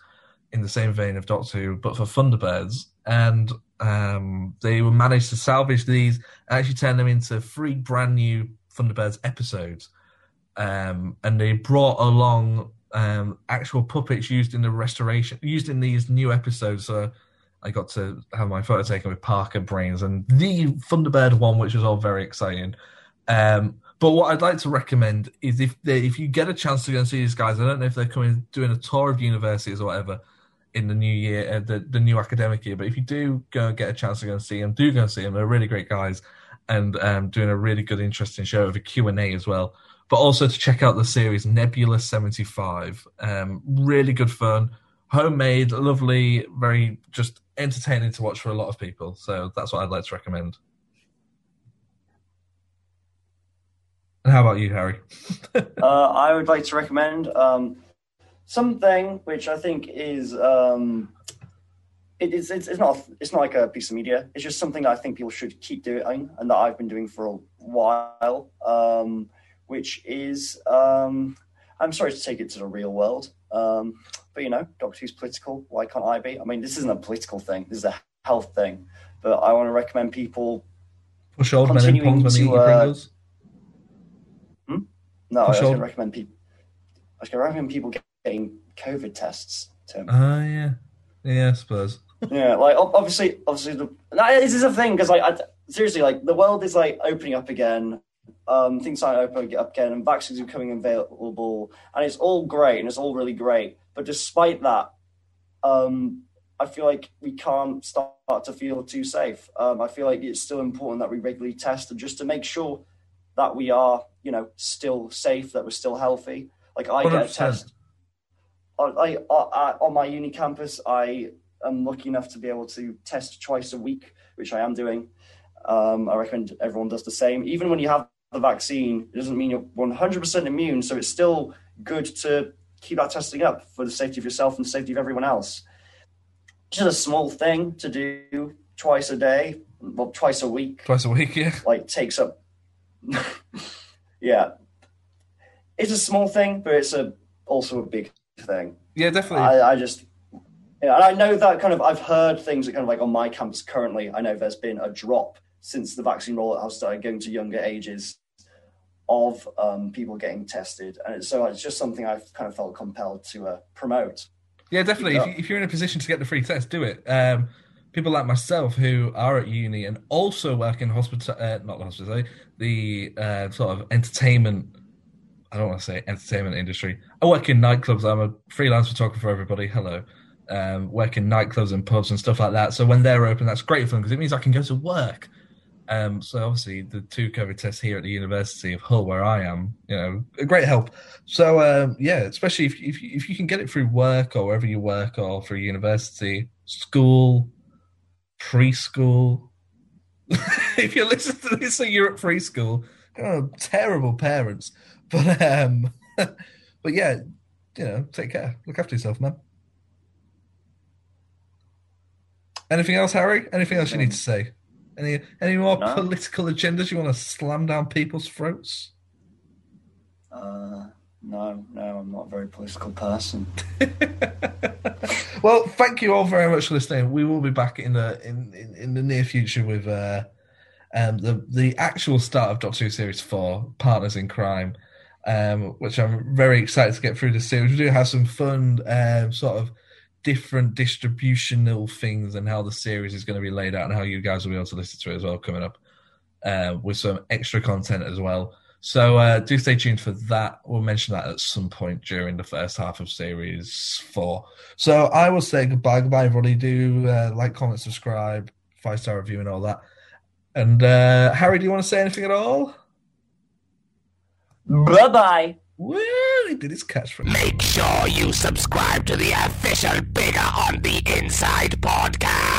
in the same vein of Doctor Who, but for Thunderbirds, and um, they were managed to salvage these and actually turn them into three brand new Thunderbirds episodes. Um, and they brought along um, actual puppets used in the restoration, used in these new episodes. So I got to have my photo taken with Parker Brains and the Thunderbird one, which was all very exciting. Um, but what I'd like to recommend is if they, if you get a chance to go and see these guys, I don't know if they're coming doing a tour of universities or whatever in the new year, uh, the the new academic year. But if you do go and get a chance to go and see them, do go and see them. They're really great guys and um, doing a really good, interesting show with a Q and A as well. But also to check out the series Nebula seventy five. Um, really good fun, homemade, lovely, very just entertaining to watch for a lot of people. So that's what I'd like to recommend. And how about you, Harry? (laughs) uh, I would like to recommend um, something which I think is um, it, it's, it's it's not it's not like a piece of media. It's just something I think people should keep doing and that I've been doing for a while. Um, which is um, I'm sorry to take it to the real world, um, but you know, Doctor Who's political. Why can't I be? I mean, this isn't a political thing. This is a health thing. But I want to recommend people Push old men in continuing they eat to, uh, Pringles. No, I For was going to recommend people. I was going to recommend people getting COVID tests. Tim. Ah, yeah, yeah, I suppose. (laughs) yeah, like obviously, obviously, the, this is a thing because like I, seriously, like the world is like opening up again. Um, things starting to open up again, and vaccines are becoming available, and it's all great and it's all really great. But despite that, um, I feel like we can't start to feel too safe. Um, I feel like it's still important that we regularly test and just to make sure that we are, you know, still safe, that we're still healthy. Like I get a test. I, I, I, on my uni campus, I am lucky enough to be able to test twice a week, which I am doing. Um, I recommend everyone does the same. Even when you have the vaccine, it doesn't mean you're 100% immune. So it's still good to keep that testing up for the safety of yourself and the safety of everyone else. Just a small thing to do twice a day, well, twice a week, Twice a week, yeah. (laughs) like takes up. (laughs) yeah, it's a small thing, but it's a also a big thing. Yeah, definitely. I, I just, yeah, and I know that kind of I've heard things that kind of like on my campus currently. I know there's been a drop since the vaccine rollout has started going to younger ages of um, people getting tested, and so it's just something I've kind of felt compelled to uh, promote. Yeah, definitely. If, if you're in a position to get the free test, do it. Um, people like myself who are at uni and also work in hospital, uh, not the hospital, the uh, sort of entertainment. I don't want to say entertainment industry. I work in nightclubs. I'm a freelance photographer. Everybody, hello. Um, work in nightclubs and pubs and stuff like that. So when they're open, that's great for them because it means I can go to work. Um, so obviously the two COVID tests here at the University of Hull, where I am, you know, a great help. So um, yeah, especially if if if you can get it through work or wherever you work or through university, school, preschool. (laughs) if you listen to this you're at preschool, oh, terrible parents. But um, (laughs) but yeah, you know, take care, look after yourself, man. Anything else, Harry? Anything else you need to say? Any any more No. political agendas you want to slam down people's throats? Uh, no, no, I'm not a very political person. (laughs) Well, thank you all very much for listening. We will be back in the in, in, in the near future with uh, um, the the actual start of Doctor Who Series Four, Partners in Crime, um, which I'm very excited to get through the series. We do have some fun um, sort of different distributional things and how the series is going to be laid out and how you guys will be able to listen to it as well coming up uh, with some extra content as well. So uh, do stay tuned for that. We'll mention that at some point during the first half of series four. So I will say goodbye, goodbye, everybody. Do uh, like, comment, subscribe, five star review, and all that. And uh, Harry, do you want to say anything at all? Bye bye. Well, he did his. Make sure you subscribe to the official Bigger on the Inside podcast.